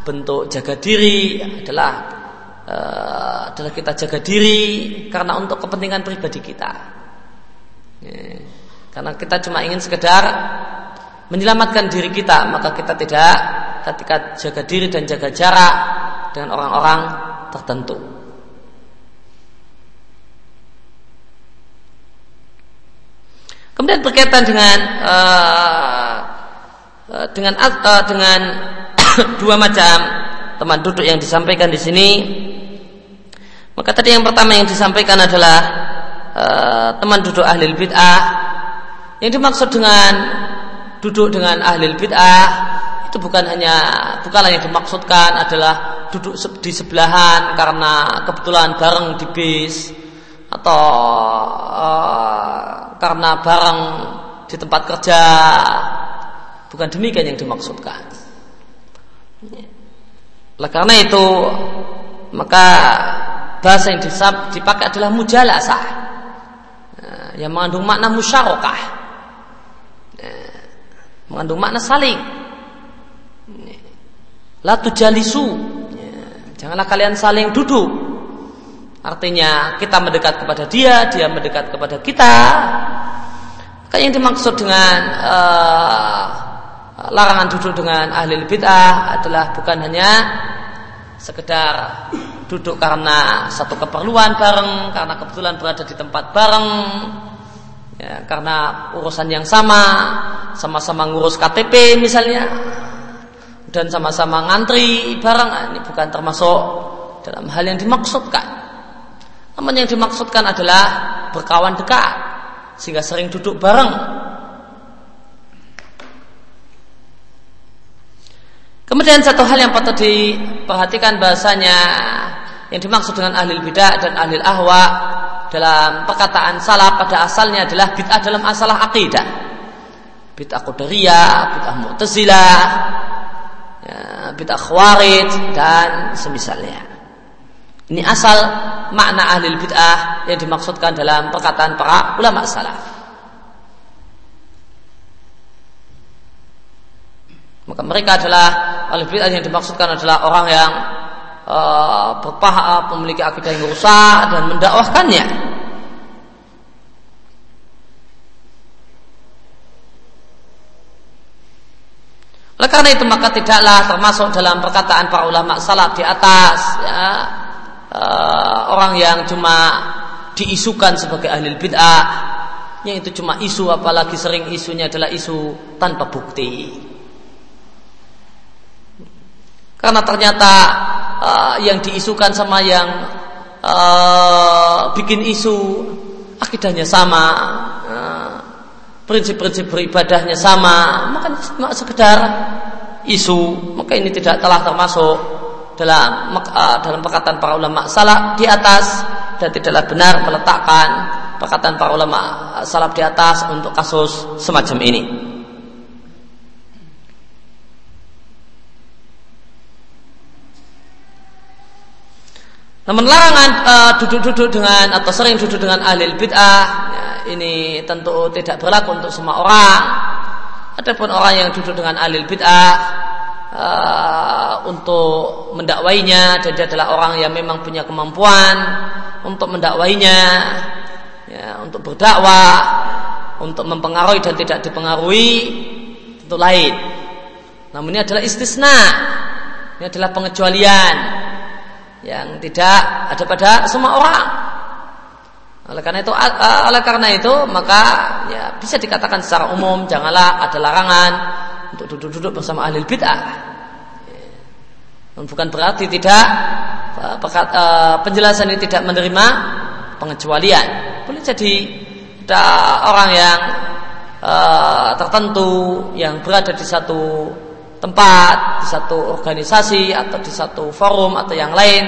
bentuk jaga diri adalah uh, adalah kita jaga diri karena untuk kepentingan pribadi kita. Ya, karena kita cuma ingin sekedar menyelamatkan diri kita maka kita tidak ketika jaga diri dan jaga jarak dengan orang-orang tertentu. Kemudian berkaitan dengan uh, dengan uh, dengan (coughs) dua macam teman duduk yang disampaikan di sini. Maka tadi yang pertama yang disampaikan adalah uh, teman duduk ahli bid'ah. Yang dimaksud dengan duduk dengan ahli bid'ah itu bukan hanya bukanlah yang dimaksudkan adalah duduk di sebelahan karena kebetulan bareng di bis atau uh, karena bareng di tempat kerja. Bukan demikian yang dimaksudkan. Oleh karena itu maka bahasa yang dipakai adalah mujalasah. Nah, yang mengandung makna musyarakah mengandung makna saling La tujalisu. Ya, janganlah kalian saling duduk. Artinya kita mendekat kepada dia, dia mendekat kepada kita. Maka yang dimaksud dengan uh, larangan duduk dengan ahli bid'ah adalah bukan hanya sekedar duduk karena satu keperluan bareng, karena kebetulan berada di tempat bareng, ya, karena urusan yang sama, sama-sama ngurus KTP misalnya, dan sama-sama ngantri barang ah, ini bukan termasuk dalam hal yang dimaksudkan. Namun yang dimaksudkan adalah berkawan dekat sehingga sering duduk bareng. Kemudian satu hal yang patut diperhatikan bahasanya yang dimaksud dengan ahli bidah dan ahli ahwa dalam perkataan salah pada asalnya adalah bid'ah dalam asalah akidah. Bid'ah qadariyah, bid'ah mu'tazilah, ya, bid'ah khawarij dan semisalnya. Ini asal makna ahli bid'ah yang dimaksudkan dalam perkataan para ulama salaf. Maka mereka adalah ahli bid'ah yang dimaksudkan adalah orang yang uh, berpaha, memiliki akidah yang rusak dan mendakwahkannya. Oleh karena itu maka tidaklah termasuk dalam perkataan para ulama salaf di atas ya, uh, orang yang cuma diisukan sebagai ahli bid'ah yang itu cuma isu apalagi sering isunya adalah isu tanpa bukti. Karena ternyata uh, yang diisukan sama yang uh, bikin isu akidahnya sama, prinsip-prinsip beribadahnya sama, maka cuma sekedar isu, maka ini tidak telah termasuk dalam uh, dalam perkataan para ulama salaf di atas dan tidaklah benar meletakkan perkataan para ulama salaf di atas untuk kasus semacam ini. Namun larangan uh, duduk-duduk dengan atau sering duduk dengan ahli bid'ah ya, ini tentu tidak berlaku untuk semua orang. Adapun orang yang duduk dengan ahli bid'ah uh, untuk mendakwainya dan dia adalah orang yang memang punya kemampuan untuk mendakwainya, ya, untuk berdakwah, untuk mempengaruhi dan tidak dipengaruhi itu lain. Namun ini adalah istisna, ini adalah pengecualian yang tidak ada pada semua orang. Oleh karena itu, oleh karena itu maka ya bisa dikatakan secara umum janganlah ada larangan untuk duduk-duduk bersama ahli bid'ah. Bukan berarti tidak penjelasan ini tidak menerima pengecualian. Boleh jadi ada orang yang tertentu yang berada di satu tempat, di satu organisasi atau di satu forum atau yang lain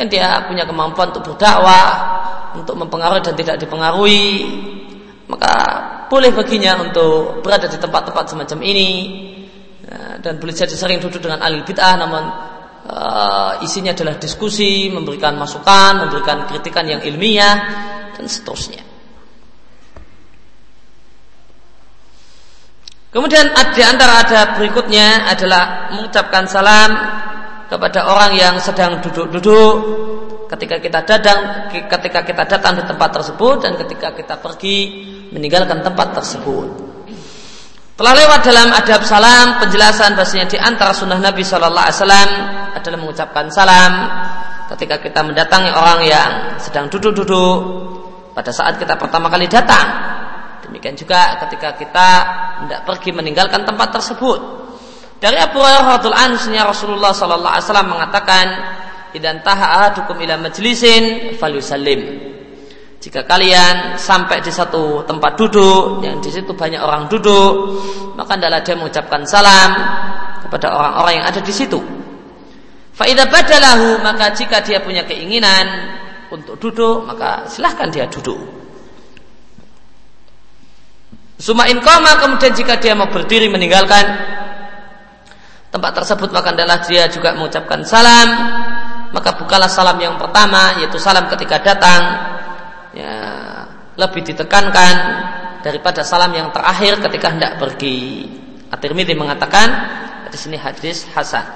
yang dia punya kemampuan untuk berdakwah, untuk mempengaruhi dan tidak dipengaruhi, maka boleh baginya untuk berada di tempat-tempat semacam ini ya, dan boleh jadi sering duduk dengan ahli bid'ah namun uh, isinya adalah diskusi, memberikan masukan, memberikan kritikan yang ilmiah dan seterusnya. Kemudian di antara ada berikutnya adalah mengucapkan salam kepada orang yang sedang duduk-duduk ketika kita datang ketika kita datang di tempat tersebut dan ketika kita pergi meninggalkan tempat tersebut. Telah lewat dalam adab salam penjelasan bahasanya di antara sunnah Nabi Shallallahu Alaihi Wasallam adalah mengucapkan salam ketika kita mendatangi orang yang sedang duduk-duduk pada saat kita pertama kali datang demikian juga ketika kita tidak pergi meninggalkan tempat tersebut. Dari Abu Hurairah radhiallahu Rasulullah sallallahu alaihi wasallam mengatakan, "Idan taha ahadukum ila majlisin falyusallim." Jika kalian sampai di satu tempat duduk yang di situ banyak orang duduk, maka adalah dia mengucapkan salam kepada orang-orang yang ada di situ. Faidah badalahu maka jika dia punya keinginan untuk duduk maka silahkan dia duduk. Suma inkoma kemudian jika dia mau berdiri meninggalkan tempat tersebut maka adalah dia juga mengucapkan salam maka bukalah salam yang pertama yaitu salam ketika datang ya lebih ditekankan daripada salam yang terakhir ketika hendak pergi. At-Tirmidzi mengatakan di sini hadis hasan.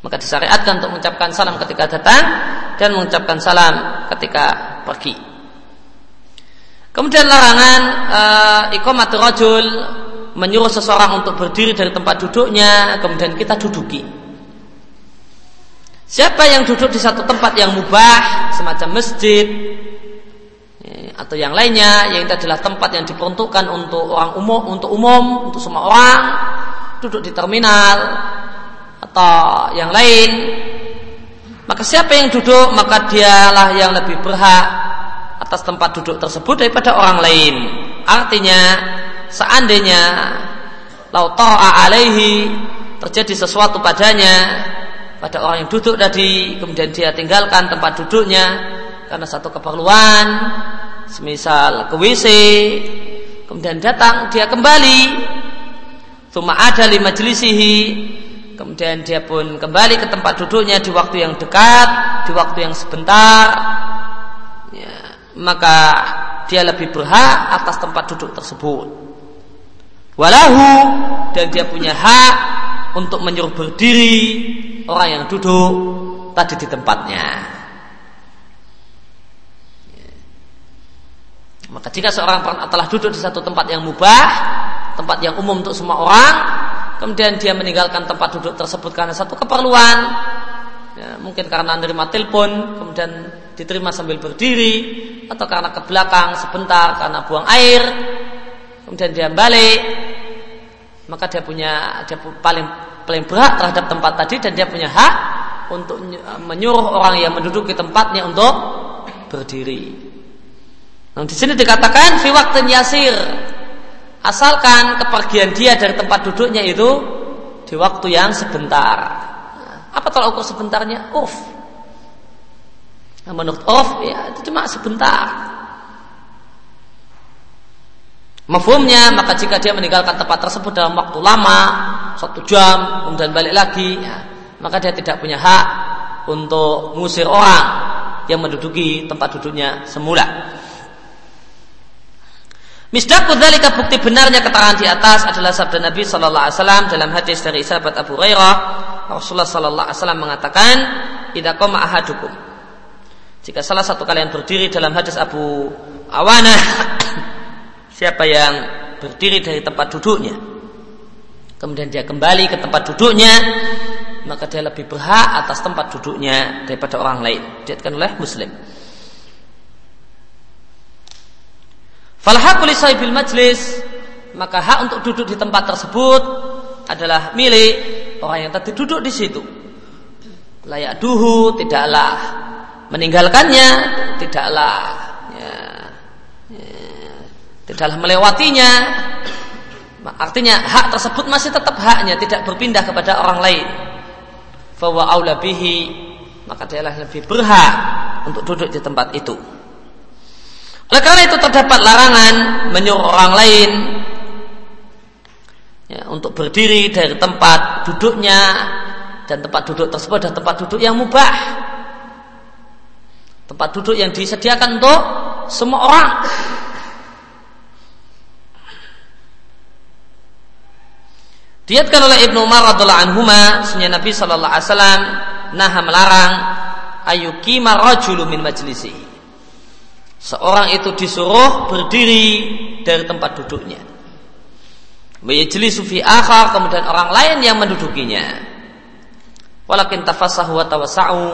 Maka disyariatkan untuk mengucapkan salam ketika datang dan mengucapkan salam ketika pergi. Kemudian larangan uh, iqamatul rajul menyuruh seseorang untuk berdiri dari tempat duduknya kemudian kita duduki. Siapa yang duduk di satu tempat yang mubah semacam masjid eh, atau yang lainnya yang itu adalah tempat yang diperuntukkan untuk orang umum untuk umum untuk semua orang duduk di terminal atau yang lain maka siapa yang duduk maka dialah yang lebih berhak atas tempat duduk tersebut daripada orang lain artinya seandainya lau ta'a alaihi terjadi sesuatu padanya pada orang yang duduk tadi kemudian dia tinggalkan tempat duduknya karena satu keperluan semisal ke WC kemudian datang dia kembali Tuma ada lima jelisihi Kemudian dia pun kembali ke tempat duduknya di waktu yang dekat, di waktu yang sebentar. Maka dia lebih berhak atas tempat duduk tersebut. Walahu dan dia punya hak untuk menyuruh berdiri orang yang duduk tadi di tempatnya. Ya. Maka jika seorang telah duduk di satu tempat yang mubah, tempat yang umum untuk semua orang, kemudian dia meninggalkan tempat duduk tersebut karena satu keperluan ya, mungkin karena menerima telepon kemudian diterima sambil berdiri atau karena ke belakang sebentar karena buang air kemudian dia balik maka dia punya dia paling paling berat terhadap tempat tadi dan dia punya hak untuk menyuruh orang yang menduduki tempatnya untuk berdiri. Nah, di sini dikatakan fi waktu yasir Asalkan kepergian dia dari tempat duduknya itu di waktu yang sebentar. Apa kalau ukur sebentarnya? Uf. Menurut Uf ya itu cuma sebentar. Mafhumnya maka jika dia meninggalkan tempat tersebut dalam waktu lama satu jam kemudian balik lagi ya, maka dia tidak punya hak untuk mengusir orang yang menduduki tempat duduknya semula. Misdaku dzalika bukti benarnya keterangan di atas adalah sabda Nabi sallallahu alaihi wasallam dalam hadis dari sahabat Abu Hurairah Rasulullah sallallahu alaihi wasallam mengatakan idza qama ahadukum jika salah satu kalian berdiri dalam hadis Abu Awana (coughs) siapa yang berdiri dari tempat duduknya? Kemudian dia kembali ke tempat duduknya maka dia lebih berhak atas tempat duduknya daripada orang lain. Diatkan oleh muslim. Falhaqul sahibil majlis maka hak untuk duduk di tempat tersebut adalah milik orang yang tadi duduk di situ. Layak duhu tidaklah meninggalkannya, tidaklah ya, ya, tidaklah melewatinya. Artinya hak tersebut masih tetap haknya, tidak berpindah kepada orang lain. Fawa aula bihi maka dialah lebih berhak untuk duduk di tempat itu. Oleh karena itu terdapat larangan menyuruh orang lain ya, untuk berdiri dari tempat duduknya dan tempat duduk tersebut adalah tempat duduk yang mubah. Tempat duduk yang disediakan untuk semua orang. Diatkan oleh Ibnu Umar radhiallahu anhuma, sunnah Nabi sallallahu alaihi wasallam nah melarang ayukima rajulu min majlisihi seorang itu disuruh berdiri dari tempat duduknya. Mayajli sufi akhar kemudian orang lain yang mendudukinya. Walakin tafassahu wa tawassa'u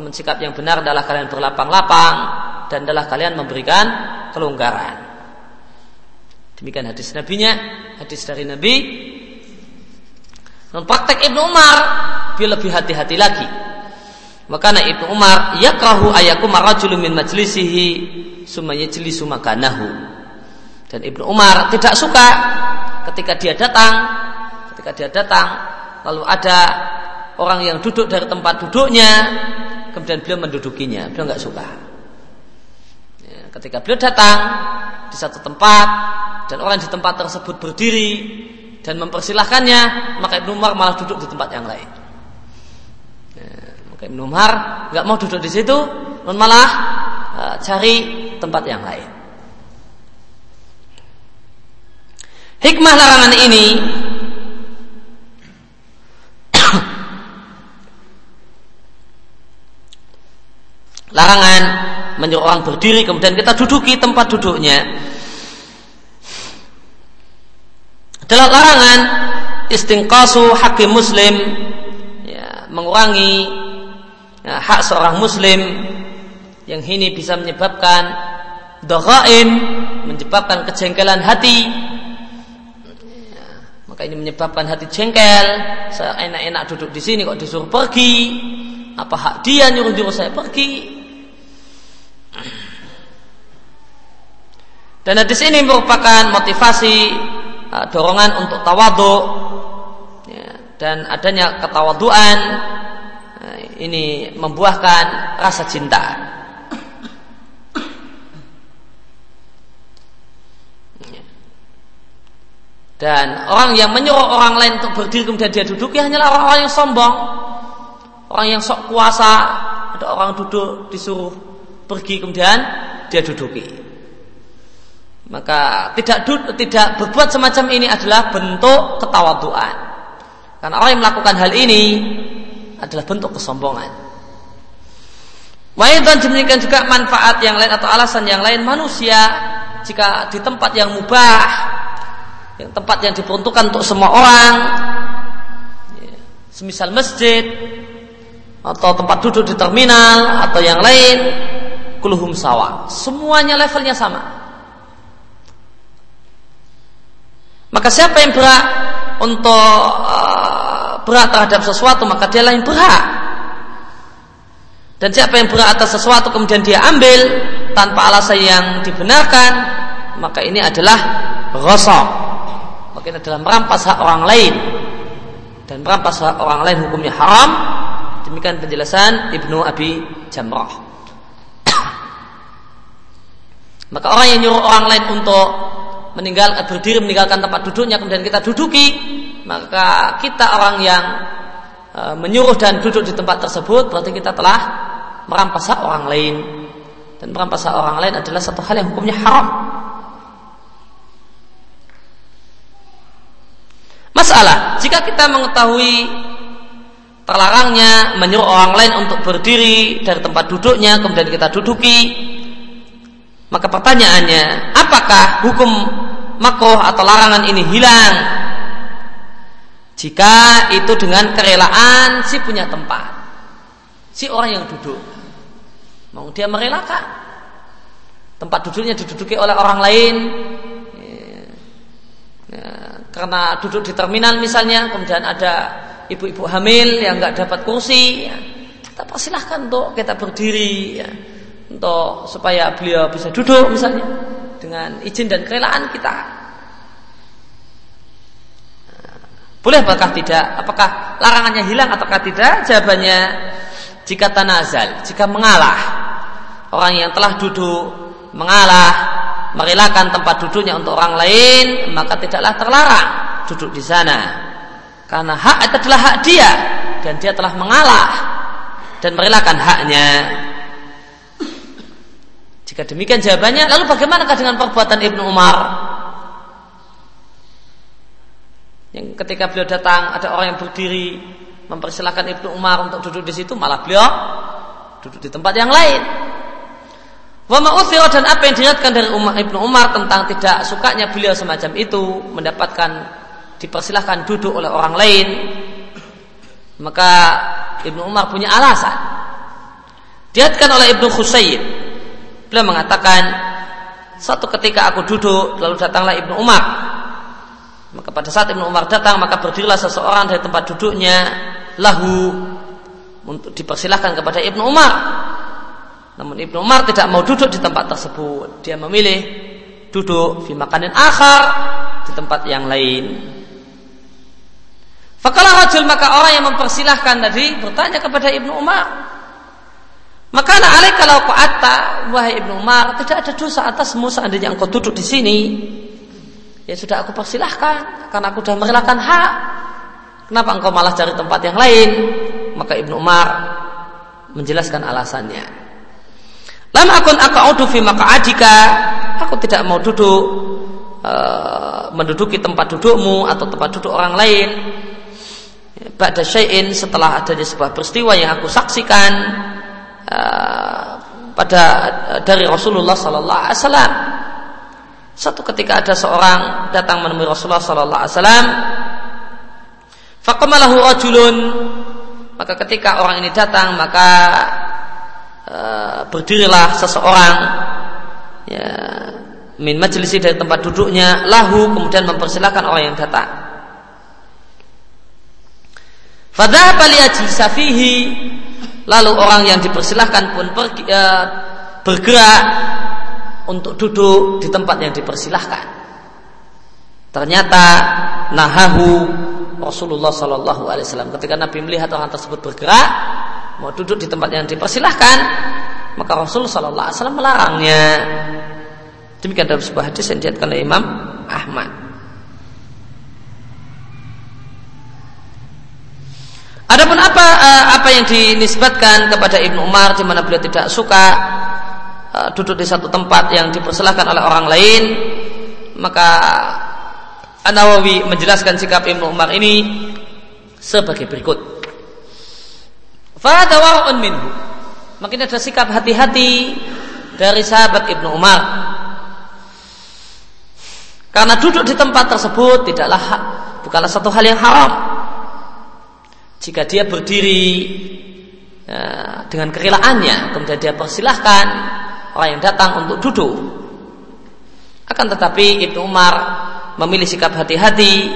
namun sikap yang benar adalah kalian berlapang-lapang dan adalah kalian memberikan kelonggaran. Demikian hadis nabinya, hadis dari Nabi. Dan praktek Ibnu Umar, dia lebih hati-hati lagi. Maka Ibnu Umar yakrahu ayakum rajulun min majlisihi summa yajlisu makanahu. Dan Ibnu Umar tidak suka ketika dia datang, ketika dia datang lalu ada orang yang duduk dari tempat duduknya, kemudian beliau mendudukinya, beliau nggak suka. Ya, ketika beliau datang di satu tempat dan orang di tempat tersebut berdiri dan mempersilahkannya, maka Ibnu Umar malah duduk di tempat yang lain. Ya, maka Ibnu Umar nggak mau duduk di situ, non malah uh, cari tempat yang lain. Hikmah larangan ini larangan menyuruh orang berdiri kemudian kita duduki tempat duduknya. Adalah larangan istingkasu hakim muslim ya, mengurangi ya, hak seorang muslim yang ini bisa menyebabkan dohain menyebabkan kejengkelan hati. Ya, maka ini menyebabkan hati jengkel. Saya enak-enak duduk di sini kok disuruh pergi? Apa hak dia nyuruh-nyuruh saya pergi Dan hadis ini merupakan motivasi uh, dorongan untuk tawadu ya, dan adanya ketawaduan uh, ini membuahkan rasa cinta. Dan orang yang menyuruh orang lain untuk berdiri kemudian dia duduk ya hanyalah orang-orang yang sombong, orang yang sok kuasa. Ada orang duduk disuruh pergi kemudian dia duduki maka tidak tidak berbuat semacam ini adalah bentuk ketawaduan. Karena orang yang melakukan hal ini adalah bentuk kesombongan. Waidan demikian juga manfaat yang lain atau alasan yang lain manusia jika di tempat yang mubah, yang tempat yang diperuntukkan untuk semua orang, ya, semisal masjid atau tempat duduk di terminal atau yang lain, kuluhum sawah, semuanya levelnya sama Maka siapa yang berat untuk uh, berat terhadap sesuatu maka dia yang berhak. Dan siapa yang berat atas sesuatu kemudian dia ambil tanpa alasan yang dibenarkan maka ini adalah rosok. Maka ini adalah merampas hak orang lain dan merampas hak orang lain hukumnya haram. Demikian penjelasan Ibnu Abi Jamrah. (coughs) maka orang yang nyuruh orang lain untuk meninggal berdiri meninggalkan tempat duduknya kemudian kita duduki maka kita orang yang e, menyuruh dan duduk di tempat tersebut berarti kita telah merampas hak orang lain. Dan merampas hak orang lain adalah satu hal yang hukumnya haram. Masalah jika kita mengetahui terlarangnya menyuruh orang lain untuk berdiri dari tempat duduknya kemudian kita duduki maka pertanyaannya, apakah hukum makruh atau larangan ini hilang? Jika itu dengan kerelaan si punya tempat, si orang yang duduk, mau dia merelakan tempat duduknya diduduki oleh orang lain, ya, karena duduk di terminal misalnya, kemudian ada ibu-ibu hamil yang nggak dapat kursi, ya, kita persilahkan untuk kita berdiri. Ya untuk supaya beliau bisa duduk misalnya dengan izin dan kerelaan kita. Boleh apakah tidak? Apakah larangannya hilang ataukah tidak? Jawabannya jika tanazal, jika mengalah orang yang telah duduk mengalah merelakan tempat duduknya untuk orang lain maka tidaklah terlarang duduk di sana karena hak itu adalah hak dia dan dia telah mengalah dan merelakan haknya jika demikian jawabannya, lalu bagaimanakah dengan perbuatan Ibnu Umar? Yang ketika beliau datang ada orang yang berdiri mempersilahkan Ibnu Umar untuk duduk di situ, malah beliau duduk di tempat yang lain. Wa dan apa yang diriatkan dari Umar Ibnu Umar tentang tidak sukanya beliau semacam itu mendapatkan dipersilahkan duduk oleh orang lain, maka Ibnu Umar punya alasan. Diriatkan oleh Ibnu Khusayyid Beliau mengatakan Suatu ketika aku duduk, lalu datanglah Ibnu Umar. Maka pada saat Ibnu Umar datang, maka berdirilah seseorang dari tempat duduknya, lahu, untuk dipersilahkan kepada Ibnu Umar. Namun Ibnu Umar tidak mau duduk di tempat tersebut. Dia memilih duduk di makanan akhar di tempat yang lain. Fakalah rajul maka orang yang mempersilahkan tadi bertanya kepada Ibnu Umar, maka alaik kalau kau atta, wahai ibnu Umar, tidak ada dosa atasmu seandainya engkau duduk di sini. Ya sudah aku persilahkan, karena aku sudah merelakan hak. Kenapa engkau malah cari tempat yang lain? Maka ibnu Umar menjelaskan alasannya. Lama akun aku fi adika, aku tidak mau duduk uh, menduduki tempat dudukmu atau tempat duduk orang lain. Pada syai'in setelah adanya sebuah peristiwa yang aku saksikan Eh, pada dari Rasulullah Sallallahu Alaihi Wasallam. Satu ketika ada seorang datang menemui Rasulullah Sallallahu Alaihi Wasallam, fakamalahu rajulun maka ketika orang ini datang maka uh, berdirilah seseorang ya min majlisi dari tempat duduknya lahu kemudian mempersilahkan orang yang datang. Fadhahaba liyajlisafihi Lalu orang yang dipersilahkan pun pergi, uh, bergerak untuk duduk di tempat yang dipersilahkan. Ternyata nahahu Rasulullah Shallallahu Alaihi Wasallam ketika Nabi melihat orang tersebut bergerak mau duduk di tempat yang dipersilahkan maka Rasulullah Shallallahu Alaihi Wasallam melarangnya. Demikian dalam sebuah hadis yang diatkan oleh Imam Ahmad. Adapun apa uh, apa yang dinisbatkan kepada Ibnu Umar di mana beliau tidak suka uh, duduk di satu tempat yang dipersilahkan oleh orang lain, maka An-Nawawi menjelaskan sikap Ibnu Umar ini sebagai berikut. Fadawarun minhu. Makin ada sikap hati-hati dari sahabat Ibnu Umar. Karena duduk di tempat tersebut tidaklah bukanlah satu hal yang haram jika dia berdiri ya, dengan kerelaannya kemudian dia persilahkan orang yang datang untuk duduk. Akan tetapi Ibnu Umar memilih sikap hati-hati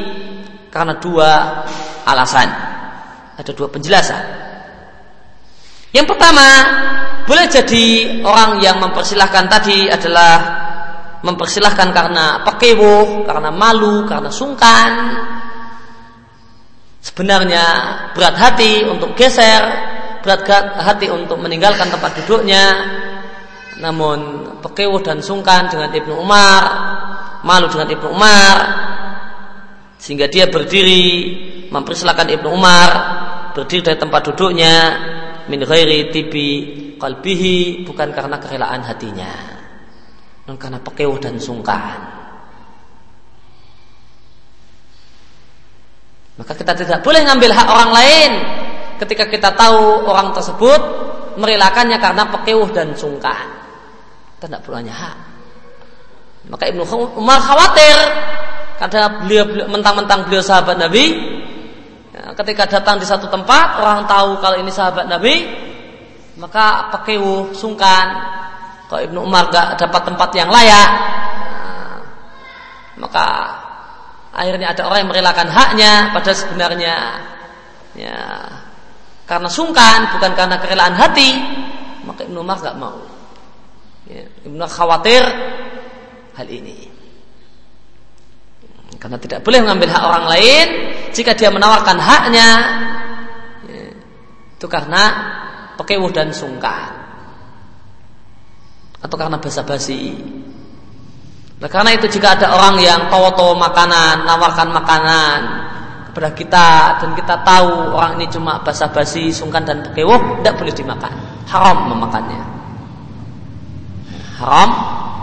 karena dua alasan. Ada dua penjelasan. Yang pertama boleh jadi orang yang mempersilahkan tadi adalah mempersilahkan karena pekewo, karena malu, karena sungkan, sebenarnya berat hati untuk geser, berat hati untuk meninggalkan tempat duduknya, namun pekewuh dan sungkan dengan Ibnu Umar, malu dengan Ibnu Umar, sehingga dia berdiri mempersilahkan Ibnu Umar berdiri dari tempat duduknya min ghairi tibi qalbihi bukan karena kerelaan hatinya namun karena pekewuh dan sungkan Maka kita tidak boleh ngambil hak orang lain ketika kita tahu orang tersebut merelakannya karena pekewuh dan sungkan. Kita tidak perlu hanya hak. Maka Ibnu Umar khawatir karena beliau, mentang-mentang beliau sahabat Nabi. Ya, ketika datang di satu tempat orang tahu kalau ini sahabat Nabi, maka pekewuh sungkan. Kalau Ibnu Umar gak dapat tempat yang layak, nah, maka akhirnya ada orang yang merelakan haknya pada sebenarnya ya karena sungkan bukan karena kerelaan hati maka Ibnu Umar gak mau. Ya, Ibnu Umar khawatir hal ini. Karena tidak boleh mengambil hak orang lain jika dia menawarkan haknya ya, itu karena pekewuh dan sungkan. Atau karena basa-basi Nah, karena itu jika ada orang yang tahu-tahu makanan, nawarkan makanan kepada kita dan kita tahu orang ini cuma basa-basi, sungkan dan pekewoh, tidak boleh dimakan. Haram memakannya. Haram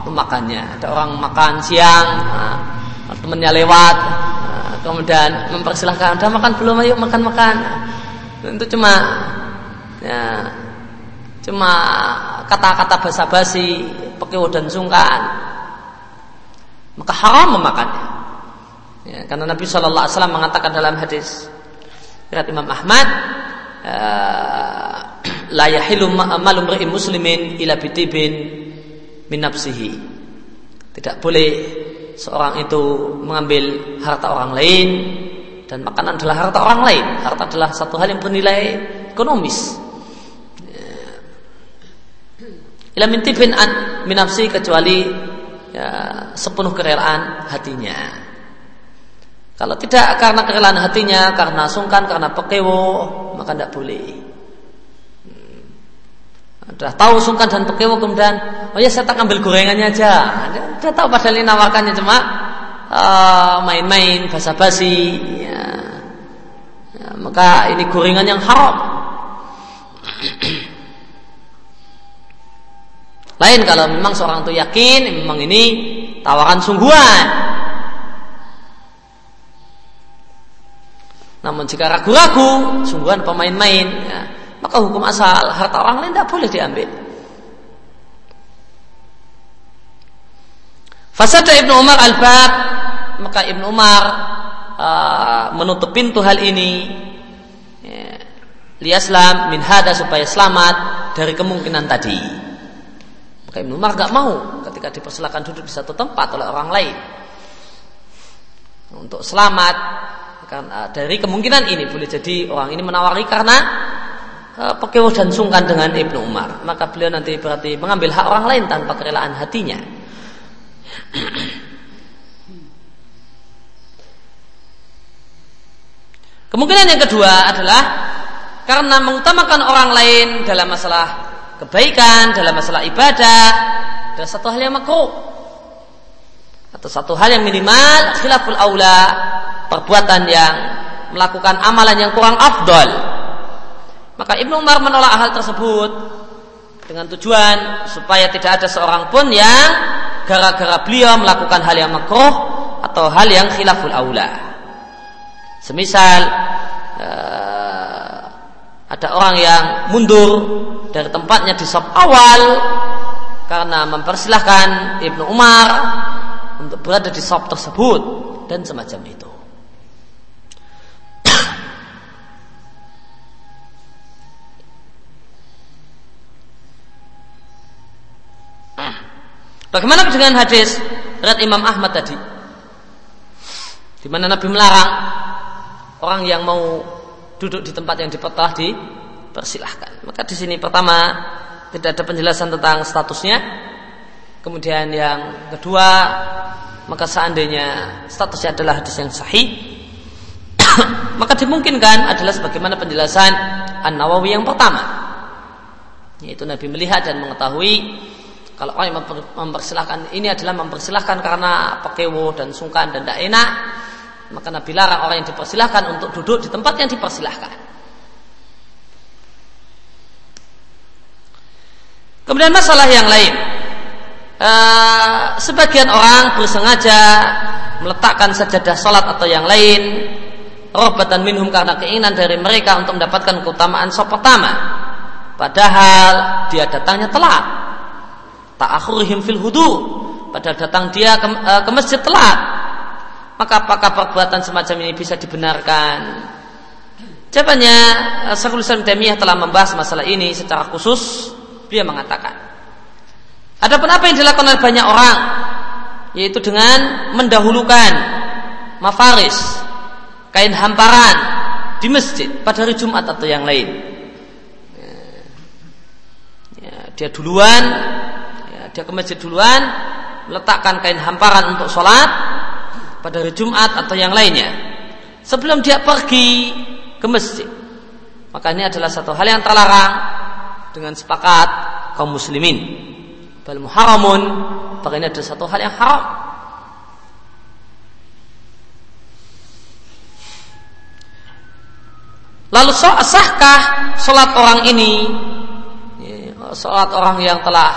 memakannya. Ada orang makan siang, nah, temennya lewat, nah, kemudian mempersilahkan, udah makan belum? Ayo makan-makan. Nah, itu cuma ya, cuma kata-kata basa-basi, pekewoh dan sungkan maka haram memakannya. Ya, karena Nabi Shallallahu Alaihi Wasallam mengatakan dalam hadis riwayat Imam Ahmad, eh, (clears throat) la yahilu malum muslimin ila bitibin min nafsihi. Tidak boleh seorang itu mengambil harta orang lain dan makanan adalah harta orang lain. Harta adalah satu hal yang bernilai ekonomis. Ila mintibin an minapsi kecuali ya, sepenuh kerelaan hatinya. Kalau tidak karena kerelaan hatinya, karena sungkan, karena pekewo, maka tidak boleh. Sudah tahu sungkan dan pekewo kemudian, oh ya saya tak ambil gorengannya aja. Dia tahu padahal ini nawarkannya cuma uh, main-main, basa-basi. Ya. Ya, maka ini gorengan yang haram. Lain kalau memang seorang itu yakin memang ini tawaran sungguhan. Namun jika ragu-ragu, sungguhan pemain-main, ya, maka hukum asal harta orang lain tidak boleh diambil. Fasada Ibnu Umar al-Bab, maka Ibnu Umar uh, menutup pintu hal ini ya, liaslam min hada supaya selamat dari kemungkinan tadi. Maka Ibnu Umar gak mau ketika dipersilakan duduk di satu tempat oleh orang lain. Untuk selamat karena dari kemungkinan ini boleh jadi orang ini menawari karena uh, dan sungkan dengan Ibnu Umar. Maka beliau nanti berarti mengambil hak orang lain tanpa kerelaan hatinya. Kemungkinan yang kedua adalah karena mengutamakan orang lain dalam masalah kebaikan, dalam masalah ibadah, adalah satu hal yang makruh. Atau satu hal yang minimal khilaful aula, perbuatan yang melakukan amalan yang kurang afdol. Maka Ibnu Umar menolak hal tersebut dengan tujuan supaya tidak ada seorang pun yang gara-gara beliau melakukan hal yang makruh atau hal yang khilaful aula. Semisal uh, ada orang yang mundur dari tempatnya di sop awal karena mempersilahkan Ibnu Umar untuk berada di sop tersebut dan semacam itu. Bagaimana dengan hadis berat Imam Ahmad tadi? Di mana Nabi melarang orang yang mau duduk di tempat yang dipertelah di persilahkan. Maka di sini pertama tidak ada penjelasan tentang statusnya. Kemudian yang kedua, maka seandainya statusnya adalah hadis yang sahih, (coughs) maka dimungkinkan adalah sebagaimana penjelasan An Nawawi yang pertama, yaitu Nabi melihat dan mengetahui kalau orang yang mempersilahkan ini adalah mempersilahkan karena pekewo dan sungkan dan tidak enak, maka Nabi larang orang yang dipersilahkan untuk duduk di tempat yang dipersilahkan. Kemudian masalah yang lain. Uh, sebagian orang bersengaja meletakkan sajadah salat atau yang lain robatan minhum karena keinginan dari mereka untuk mendapatkan keutamaan sop pertama. Padahal dia datangnya telat. Ta'akhurihim fil hudu. Padahal datang dia ke, uh, ke masjid telat. Maka apakah perbuatan semacam ini bisa dibenarkan? Jawabannya Syekhul Islam telah membahas masalah ini secara khusus Beliau mengatakan. Adapun apa yang dilakukan oleh banyak orang yaitu dengan mendahulukan mafaris kain hamparan di masjid pada hari Jumat atau yang lain. Ya, dia duluan, ya, dia ke masjid duluan, meletakkan kain hamparan untuk sholat pada hari Jumat atau yang lainnya. Sebelum dia pergi ke masjid. Maka ini adalah satu hal yang terlarang dengan sepakat kaum muslimin. Bal muharamun, maka ini adalah satu hal yang haram. Lalu sahkah sholat orang ini, sholat orang yang telah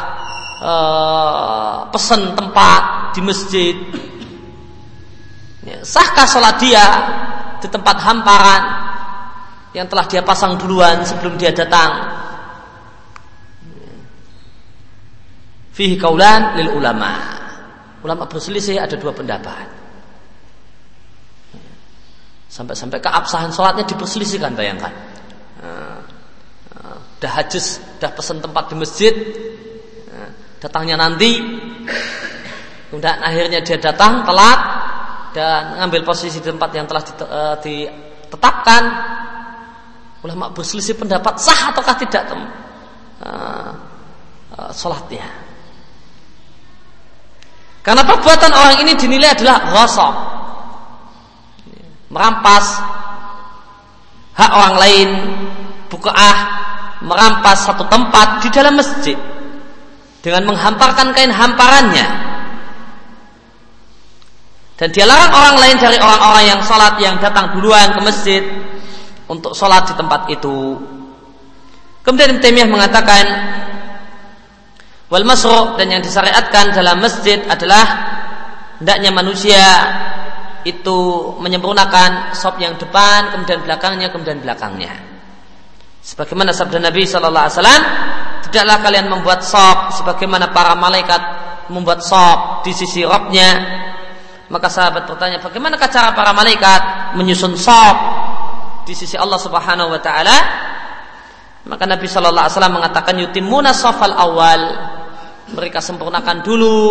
uh, pesan tempat di masjid, sahkah sholat dia di tempat hamparan yang telah dia pasang duluan sebelum dia datang Fihi kaulan lil ulama. Ulama berselisih ada dua pendapat. Sampai-sampai keabsahan sholatnya diperselisihkan bayangkan. Dah hajus, dah pesan tempat di masjid, datangnya nanti, kemudian akhirnya dia datang telat dan mengambil posisi di tempat yang telah eh, ditetapkan. Ulama berselisih pendapat sah ataukah tidak uh, uh, sholatnya karena perbuatan orang ini dinilai adalah ghasab merampas hak orang lain bukaah merampas satu tempat di dalam masjid. Dengan menghamparkan kain hamparannya dan dia larang orang lain dari orang-orang yang sholat yang datang duluan ke masjid untuk sholat di tempat itu. Kemudian Ibn mengatakan wal masru' dan yang disyariatkan dalam masjid adalah hendaknya manusia itu menyempurnakan sop yang depan, kemudian belakangnya, kemudian belakangnya. Sebagaimana sabda Nabi Wasallam, tidaklah kalian membuat sop sebagaimana para malaikat membuat sop di sisi robnya. Maka sahabat bertanya, bagaimana cara para malaikat menyusun sop di sisi Allah Subhanahu wa taala? Maka Nabi Shallallahu alaihi wasallam mengatakan yutimuna safal awal. Mereka sempurnakan dulu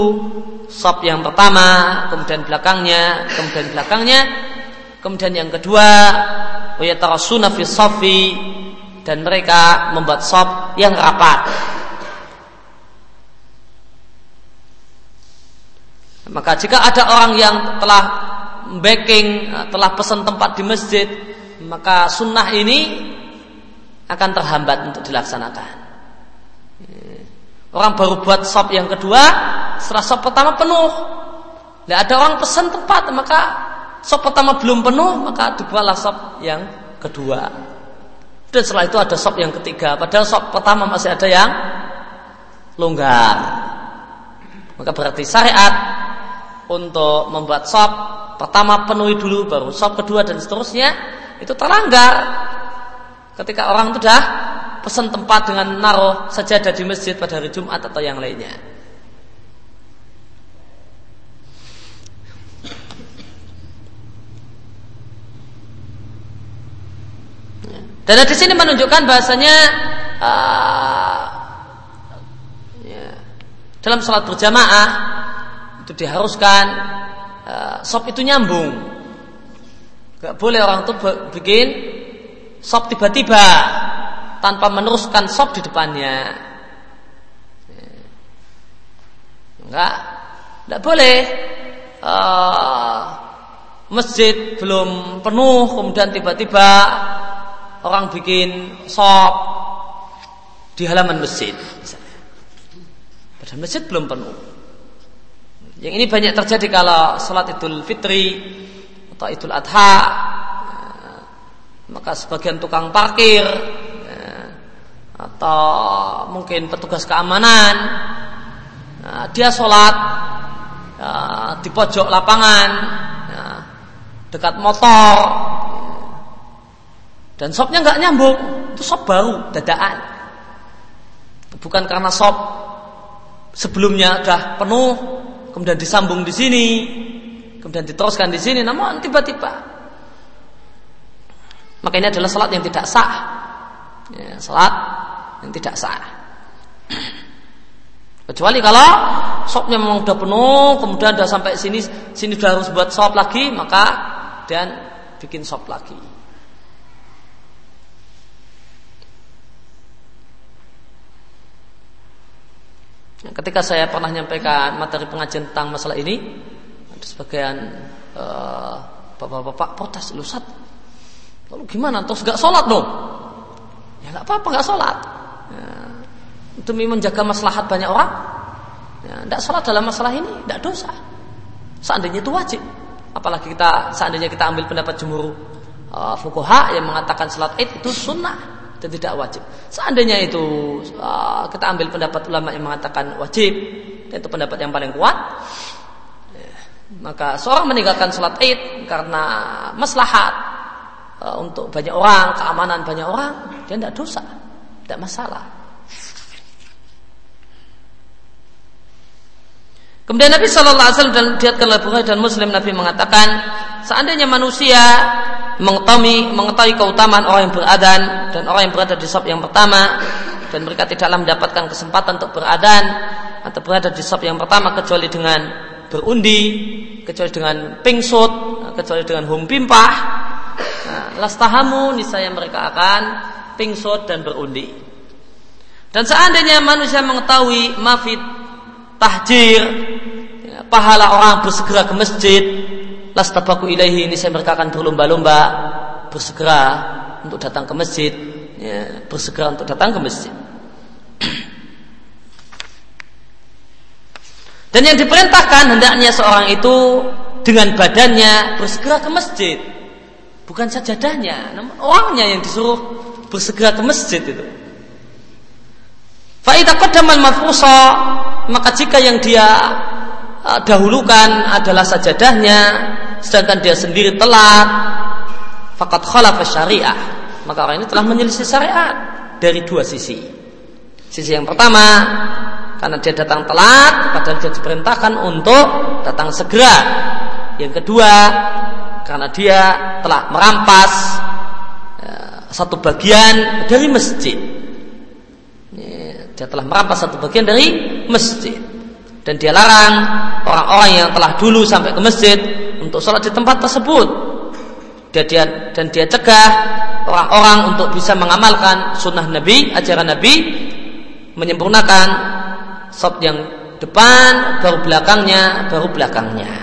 sop yang pertama kemudian belakangnya kemudian belakangnya kemudian yang kedua wayatarasuna fi safi dan mereka membuat sop yang rapat maka jika ada orang yang telah backing telah pesan tempat di masjid maka sunnah ini akan terhambat untuk dilaksanakan. Orang baru buat sop yang kedua, setelah sop pertama penuh. Tidak ada orang pesan tempat, maka sop pertama belum penuh, maka dibuatlah sop yang kedua. Dan setelah itu ada sop yang ketiga, padahal sop pertama masih ada yang longgar. Maka berarti syariat untuk membuat sop pertama penuhi dulu, baru sop kedua dan seterusnya. Itu terlanggar ketika orang itu sudah pesan tempat dengan naruh sajadah di masjid pada hari Jumat atau yang lainnya. Dan di sini menunjukkan bahasanya uh, ya, dalam sholat berjamaah itu diharuskan uh, sop itu nyambung Gak boleh orang itu bikin sop tiba-tiba tanpa meneruskan sop di depannya. Enggak, enggak boleh. Uh, masjid belum penuh, kemudian tiba-tiba orang bikin sop di halaman masjid. Padahal masjid belum penuh. Yang ini banyak terjadi kalau sholat idul fitri atau Idul Adha. Maka sebagian tukang parkir atau mungkin petugas keamanan dia sholat di pojok lapangan dekat motor. Dan sopnya nggak nyambung itu sop baru dadaan. Bukan karena sop sebelumnya sudah penuh kemudian disambung di sini. Kemudian diteruskan di sini. Namun tiba-tiba. Maka ini adalah salat yang tidak sah. Ya, salat yang tidak sah. (clears throat) Kecuali kalau sopnya memang sudah penuh kemudian sudah sampai sini sini sudah harus buat sop lagi maka dan bikin sop lagi Ketika saya pernah menyampaikan materi pengajian tentang masalah ini, sebagian uh, bapak-bapak protes lu sat lalu gimana? Terus gak sholat dong? Ya nggak apa-apa nggak sholat. Ya, demi menjaga maslahat banyak orang ya, tidak sholat dalam masalah ini tidak dosa. Seandainya itu wajib apalagi kita seandainya kita ambil pendapat jumhur uh, fukuha yang mengatakan sholat itu sunnah dan tidak wajib seandainya itu uh, kita ambil pendapat ulama yang mengatakan wajib dan itu pendapat yang paling kuat maka seorang meninggalkan sholat id karena maslahat e, untuk banyak orang, keamanan banyak orang, dia tidak dosa, tidak masalah. Kemudian Nabi Shallallahu Alaihi Wasallam dan diatkan oleh Bukhari dan Muslim Nabi mengatakan seandainya manusia mengetahui mengetahui keutamaan orang yang beradan dan orang yang berada di sop yang pertama dan mereka tidaklah mendapatkan kesempatan untuk beradan atau berada di sop yang pertama kecuali dengan berundi, kecuali dengan pingsut, kecuali dengan humpimpah. Nah, lastahamu niscaya mereka akan pingsut dan berundi. Dan seandainya manusia mengetahui mafit tahjir, ya, pahala orang bersegera ke masjid, lastabaku ilahi ini saya mereka akan berlomba-lomba bersegera untuk datang ke masjid, ya, bersegera untuk datang ke masjid. (clears throat) Dan yang diperintahkan hendaknya seorang itu dengan badannya bersegera ke masjid. Bukan sajadahnya, namun orangnya yang disuruh bersegera ke masjid itu. Faidah kodamal mafusa maka jika yang dia uh, dahulukan adalah sajadahnya, sedangkan dia sendiri telat, fakat khalaf syariah, maka orang ini telah menyelisih syariat dari dua sisi. Sisi yang pertama, karena dia datang telat, padahal dia diperintahkan untuk datang segera. Yang kedua, karena dia telah merampas ya, satu bagian dari masjid. Dia telah merampas satu bagian dari masjid. Dan dia larang orang-orang yang telah dulu sampai ke masjid untuk sholat di tempat tersebut. Dan dia, dan dia cegah orang-orang untuk bisa mengamalkan sunnah Nabi, ajaran Nabi, menyempurnakan sholat yang depan, baru belakangnya, baru belakangnya.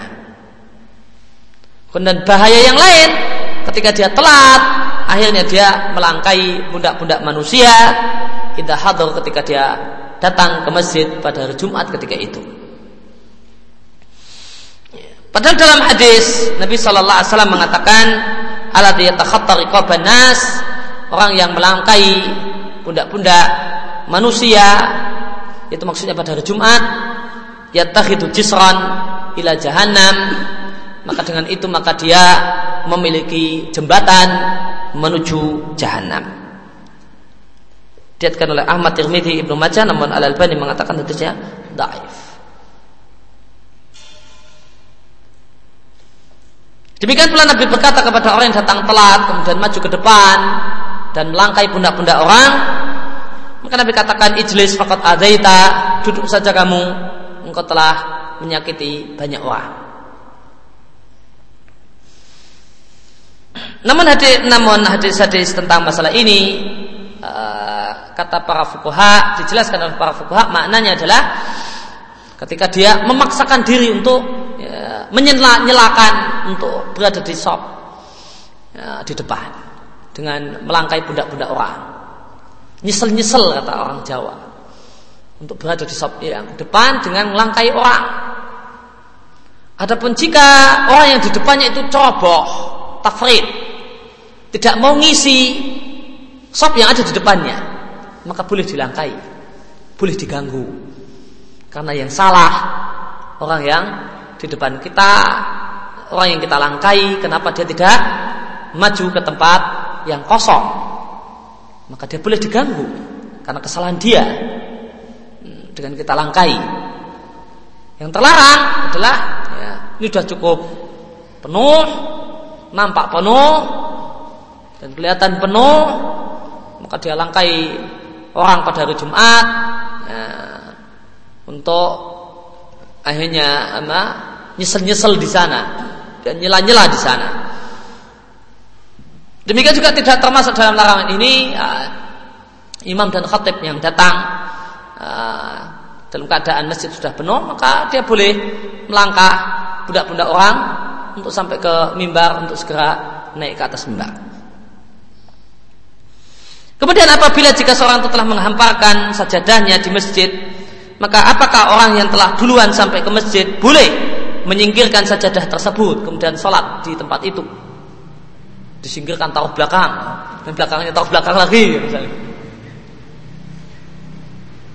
Dan bahaya yang lain, ketika dia telat, akhirnya dia melangkai pundak-pundak manusia kita hadir ketika dia datang ke masjid pada hari Jumat ketika itu. Padahal dalam hadis Nabi Shallallahu Alaihi Wasallam mengatakan nas orang yang melangkai pundak-pundak manusia itu maksudnya pada hari Jumat yatakhidu jisran ila jahannam maka dengan itu maka dia memiliki jembatan menuju jahanam diatkan oleh Ahmad Tirmidzi Ibnu Majah namun Al Albani mengatakan hadisnya dhaif. Demikian pula Nabi berkata kepada orang yang datang telat kemudian maju ke depan dan melangkai pundak-pundak orang maka Nabi katakan ijlis fakat adaita duduk saja kamu engkau telah menyakiti banyak orang. Namun hadis namun hadis-hadis tentang masalah ini kata para fukuha dijelaskan oleh para fukuha maknanya adalah ketika dia memaksakan diri untuk ya, menyela-nyelakan untuk berada di sop ya, di depan dengan melangkai pundak-pundak orang. Nyesel-nyesel kata orang Jawa untuk berada di sop yang depan dengan melangkai orang. Adapun jika orang yang di depannya itu coboh, tafrid, tidak mau ngisi sop yang ada di depannya, maka boleh dilangkai, boleh diganggu. Karena yang salah orang yang di depan kita, orang yang kita langkai, kenapa dia tidak maju ke tempat yang kosong? Maka dia boleh diganggu karena kesalahan dia hmm, dengan kita langkai. Yang terlarang adalah ya, ini sudah cukup penuh, nampak penuh dan kelihatan penuh, maka dia langkai orang pada hari Jumat ya, untuk akhirnya apa nyesel-nyesel di sana dan nyela-nyela di sana. Demikian juga tidak termasuk dalam larangan ini ya, imam dan khatib yang datang ya, dalam keadaan masjid sudah penuh maka dia boleh melangkah budak-budak orang untuk sampai ke mimbar untuk segera naik ke atas mimbar. Kemudian apabila jika seorang itu telah menghamparkan sajadahnya di masjid, maka apakah orang yang telah duluan sampai ke masjid boleh menyingkirkan sajadah tersebut kemudian sholat di tempat itu? Disingkirkan taruh belakang dan belakangnya taruh belakang lagi misalnya.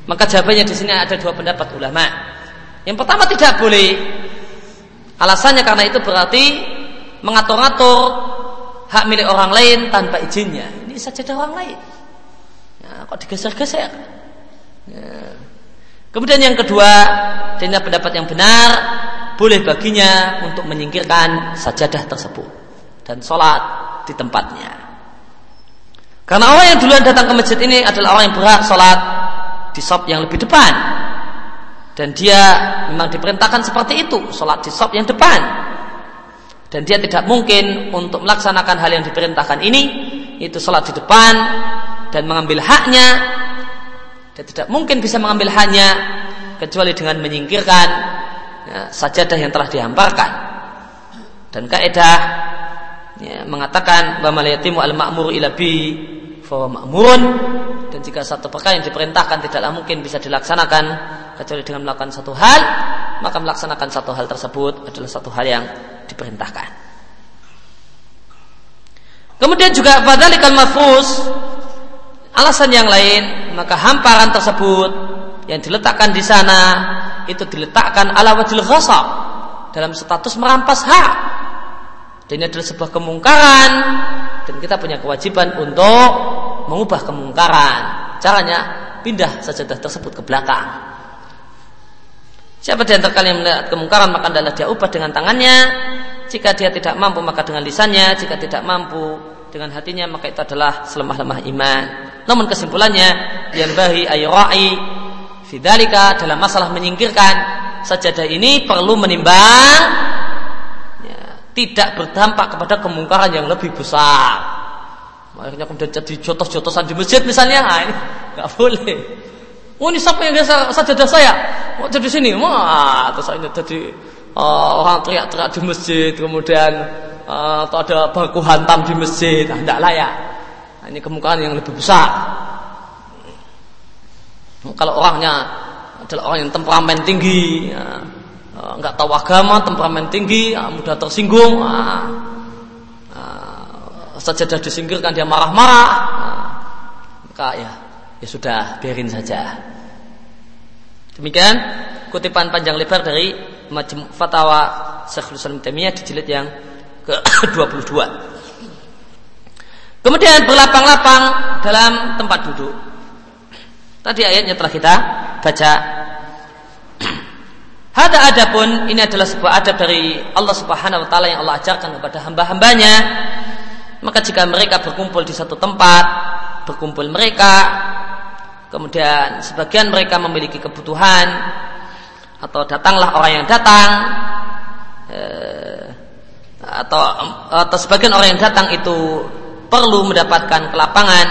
Maka jawabannya di sini ada dua pendapat ulama. Yang pertama tidak boleh. Alasannya karena itu berarti mengatur-atur hak milik orang lain tanpa izinnya. Ini sajadah orang lain kok digeser-geser? Ya. Kemudian yang kedua, dengan pendapat yang benar, boleh baginya untuk menyingkirkan sajadah tersebut dan sholat di tempatnya. Karena orang yang duluan datang ke masjid ini adalah orang yang berhak sholat di sop yang lebih depan. dan dia memang diperintahkan seperti itu, sholat di sop yang depan. Dan dia tidak mungkin untuk melaksanakan hal yang diperintahkan ini, itu sholat di depan dan mengambil haknya. Dia tidak mungkin bisa mengambil haknya kecuali dengan menyingkirkan ya, sajadah yang telah dihamparkan. Dan kaidah ya, mengatakan bahwa yatimu al makmur ilabi fahuwa ma'murun dan jika satu perkara yang diperintahkan tidaklah mungkin bisa dilaksanakan kecuali dengan melakukan satu hal maka melaksanakan satu hal tersebut adalah satu hal yang diperintahkan kemudian juga fadzalikal mafus alasan yang lain maka hamparan tersebut yang diletakkan di sana itu diletakkan ala wajil ghasab dalam status merampas hak dan ini adalah sebuah kemungkaran dan kita punya kewajiban untuk mengubah kemungkaran. Caranya pindah sajadah tersebut ke belakang. Siapa di antara kalian melihat kemungkaran maka adalah dia ubah dengan tangannya. Jika dia tidak mampu maka dengan lisannya. Jika tidak mampu dengan hatinya maka itu adalah selemah-lemah iman. Namun kesimpulannya yang bahi ayurai fidalika dalam masalah menyingkirkan sajadah ini perlu menimbang tidak berdampak kepada kemungkaran yang lebih besar. Akhirnya kemudian jadi jotos-jotosan di masjid misalnya, nah, ini nggak boleh. Oh ini siapa yang biasa sajadah saya? Mau jadi sini, wah terus saya jadi uh, orang teriak-teriak di masjid, kemudian atau ada baku hantam di masjid, nah, tidak layak. Nah, ini kemungkaran yang lebih besar. Kalau orangnya adalah orang yang temperamen tinggi, ya, Eh, nggak tahu agama, temperamen tinggi, ah, mudah tersinggung, uh, uh, sajadah disingkirkan dia marah-marah, maka ya ya sudah biarin saja. Demikian kutipan panjang lebar dari Majmu' Fatawa Syekhul Islam di jilid yang ke-22. Kemudian berlapang-lapang dalam tempat duduk. Tadi ayatnya telah kita baca (clears throat) Hada adapun ini adalah sebuah adab dari Allah Subhanahu wa taala yang Allah ajarkan kepada hamba-hambanya. Maka jika mereka berkumpul di satu tempat, berkumpul mereka, kemudian sebagian mereka memiliki kebutuhan atau datanglah orang yang datang eh, atau atau sebagian orang yang datang itu perlu mendapatkan kelapangan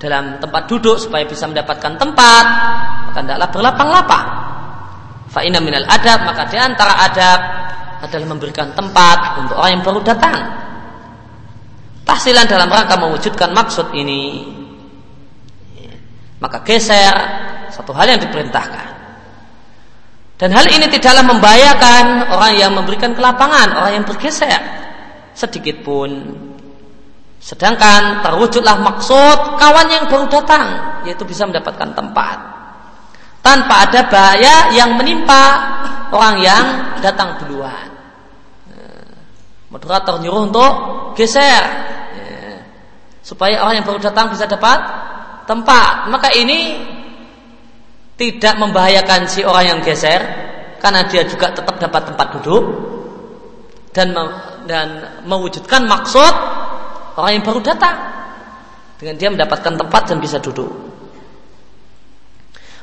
dalam tempat duduk supaya bisa mendapatkan tempat, maka hendaklah berlapang-lapang Fa'ina minal adab maka di antara adab adalah memberikan tempat untuk orang yang baru datang. Tahsilan dalam rangka mewujudkan maksud ini. Maka geser satu hal yang diperintahkan. Dan hal ini tidaklah membahayakan orang yang memberikan kelapangan, orang yang bergeser sedikit pun. Sedangkan terwujudlah maksud kawan yang baru datang, yaitu bisa mendapatkan tempat tanpa ada bahaya yang menimpa orang yang datang duluan. Moderator nyuruh untuk geser supaya orang yang baru datang bisa dapat tempat. Maka ini tidak membahayakan si orang yang geser karena dia juga tetap dapat tempat duduk dan dan mewujudkan maksud orang yang baru datang dengan dia mendapatkan tempat dan bisa duduk.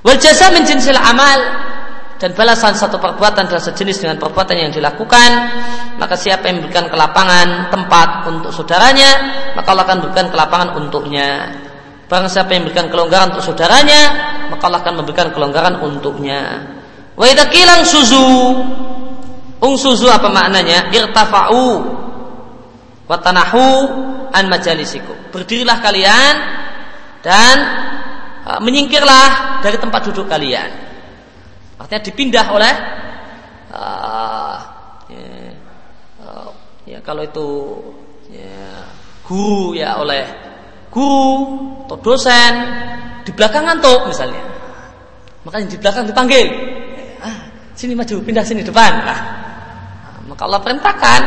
Wal jasa min amal dan balasan satu perbuatan adalah sejenis dengan perbuatan yang dilakukan maka siapa yang memberikan kelapangan tempat untuk saudaranya maka Allah akan berikan kelapangan untuknya barang siapa yang memberikan kelonggaran untuk saudaranya maka Allah akan memberikan kelonggaran untuknya. Wa idza kilang suzu ung suzu apa maknanya? Irtafa'u wa tanahu an majalisikum berdirilah kalian dan Ah, menyingkirlah dari tempat duduk kalian. Artinya dipindah oleh uh, ya, uh, ya kalau itu ya, guru ya oleh guru atau dosen di belakang ngantuk misalnya. Makanya di belakang dipanggil. Ah, sini maju, pindah sini depan. Nah, maka Allah perintahkan,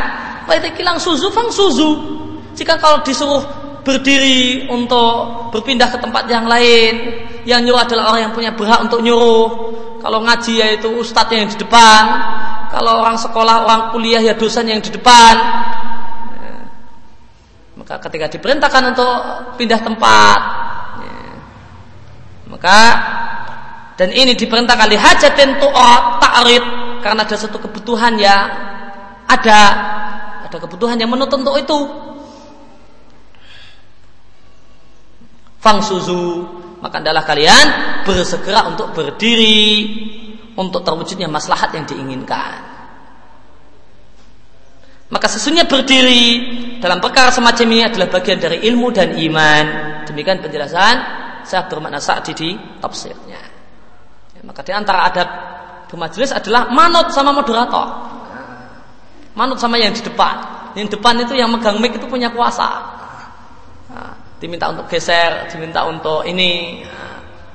kilang suzu fang suzu. Jika kalau disuruh berdiri untuk berpindah ke tempat yang lain. Yang nyuruh adalah orang yang punya berhak untuk nyuruh. Kalau ngaji yaitu ustadz yang di depan. Kalau orang sekolah, orang kuliah ya dosen yang di depan. Ya. Ketika diperintahkan untuk pindah tempat, ya. maka dan ini diperintahkan li hajatin tu'at ta'rid karena ada satu kebutuhan yang ada ada kebutuhan yang menuntut untuk itu. Fangsuzu maka adalah kalian bersegera untuk berdiri untuk terwujudnya maslahat yang diinginkan. Maka sesungguhnya berdiri dalam perkara semacam ini adalah bagian dari ilmu dan iman. Demikian penjelasan saya bermakna saat di tafsirnya. Ya, maka di antara adab bermajelis adalah manut sama moderator. Manut sama yang di depan. Yang depan itu yang megang mic itu punya kuasa. Nah, diminta untuk geser, diminta untuk ini.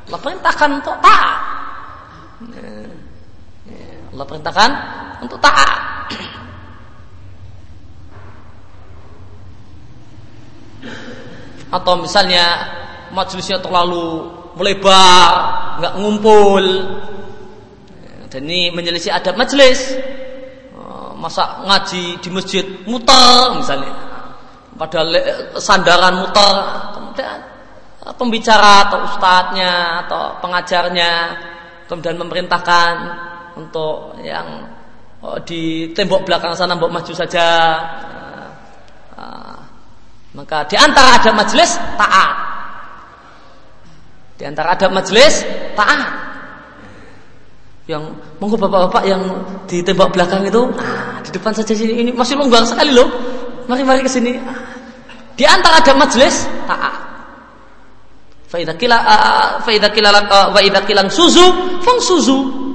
Allah perintahkan untuk taat. Nah, ya, Allah perintahkan untuk taat. Atau misalnya majelisnya terlalu melebar, nggak ngumpul, dan ini menyelisih adab majelis. Oh, masa ngaji di masjid muter misalnya, pada sandaran muter, kemudian eh, pembicara atau ustadznya atau pengajarnya kemudian memerintahkan untuk yang oh, di tembok belakang sana mbok maju saja maka di antara ada majelis taat. Di antara ada majelis taat. Yang monggo bapak-bapak yang di tembok belakang itu, ah, di depan saja sini ini masih longgar sekali loh. Mari-mari ke sini. Di antara ada majelis taat. Faidah kila faidah kila wa idza kilang suzu fang suzu.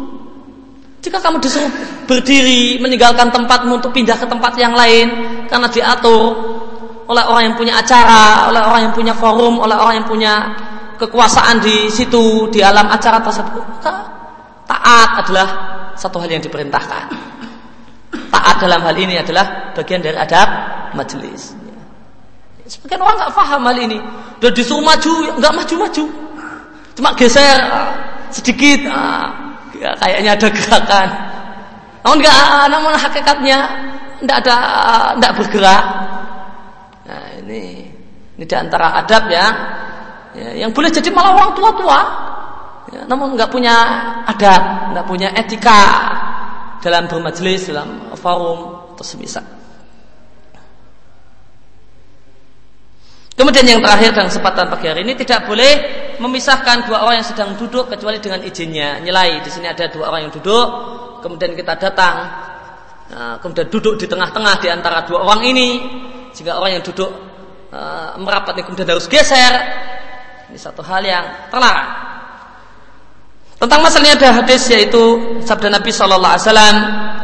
Jika kamu disuruh berdiri meninggalkan tempatmu untuk pindah ke tempat yang lain karena diatur oleh orang yang punya acara, oleh orang yang punya forum, oleh orang yang punya kekuasaan di situ di alam acara tersebut, maka taat adalah satu hal yang diperintahkan. Taat dalam hal ini adalah bagian dari adab majelis. Sebagian orang nggak paham hal ini. Udah disuruh maju, nggak maju-maju, cuma geser sedikit. Ah, ya, kayaknya ada gerakan. Namun enggak, namun hakikatnya tidak ada, tidak bergerak ini ini di antara adab ya, ya yang boleh jadi malah orang tua-tua, ya, namun nggak punya adab, nggak punya etika dalam bermajelis dalam forum atau semisal. Kemudian yang terakhir dalam kesempatan pagi hari ini tidak boleh memisahkan dua orang yang sedang duduk kecuali dengan izinnya. Nyelai di sini ada dua orang yang duduk, kemudian kita datang, nah, kemudian duduk di tengah-tengah di antara dua orang ini. Jika orang yang duduk Eh, merapat kemudian harus geser. Ini satu hal yang terlarang. Tentang masalah ini ada hadis yaitu sabda Nabi Wasallam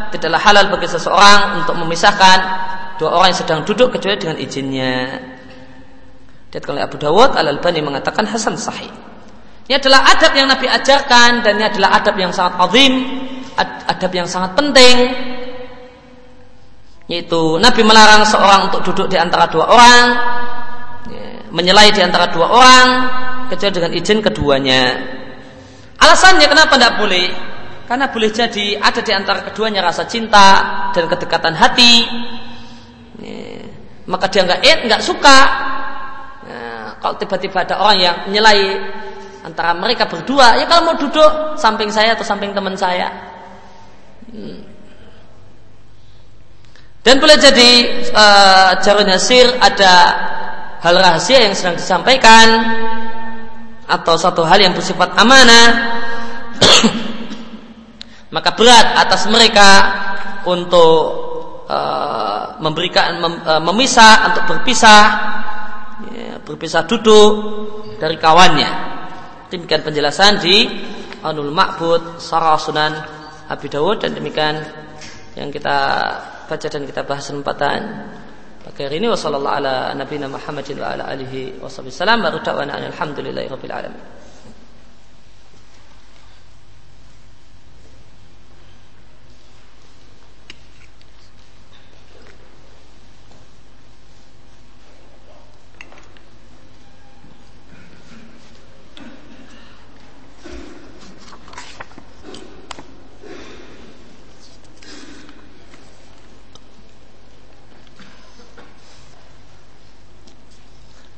tidaklah halal bagi seseorang untuk memisahkan dua orang yang sedang duduk kecuali dengan izinnya. Dia oleh Abu Dawud Al Albani mengatakan Hasan Sahih. Ini adalah adab yang Nabi ajarkan dan ini adalah adab yang sangat azim, adab yang sangat penting yaitu Nabi melarang seorang untuk duduk di antara dua orang ya, menyelai di antara dua orang kecuali dengan izin keduanya. Alasannya kenapa tidak boleh? Karena boleh jadi ada di antara keduanya rasa cinta dan kedekatan hati. Ya, maka dia nggak eh nggak suka. Ya, kalau tiba-tiba ada orang yang menyelai antara mereka berdua ya kalau mau duduk samping saya atau samping teman saya. Hmm. Dan boleh jadi uh, jarun ada hal rahasia yang sedang disampaikan atau satu hal yang bersifat amanah. (clears throat) Maka berat atas mereka untuk uh, memberikan mem, uh, memisah untuk berpisah ya, berpisah duduk dari kawannya. Demikian penjelasan di Anul Ma'bud Sarah Sunan Abi Dawud dan demikian yang kita baca dan kita bahas kesempatan. Pagi hari ini wasallallahu ala nabiyina Muhammadin wa ala alihi baru dakwana alhamdulillahi rabbil alamin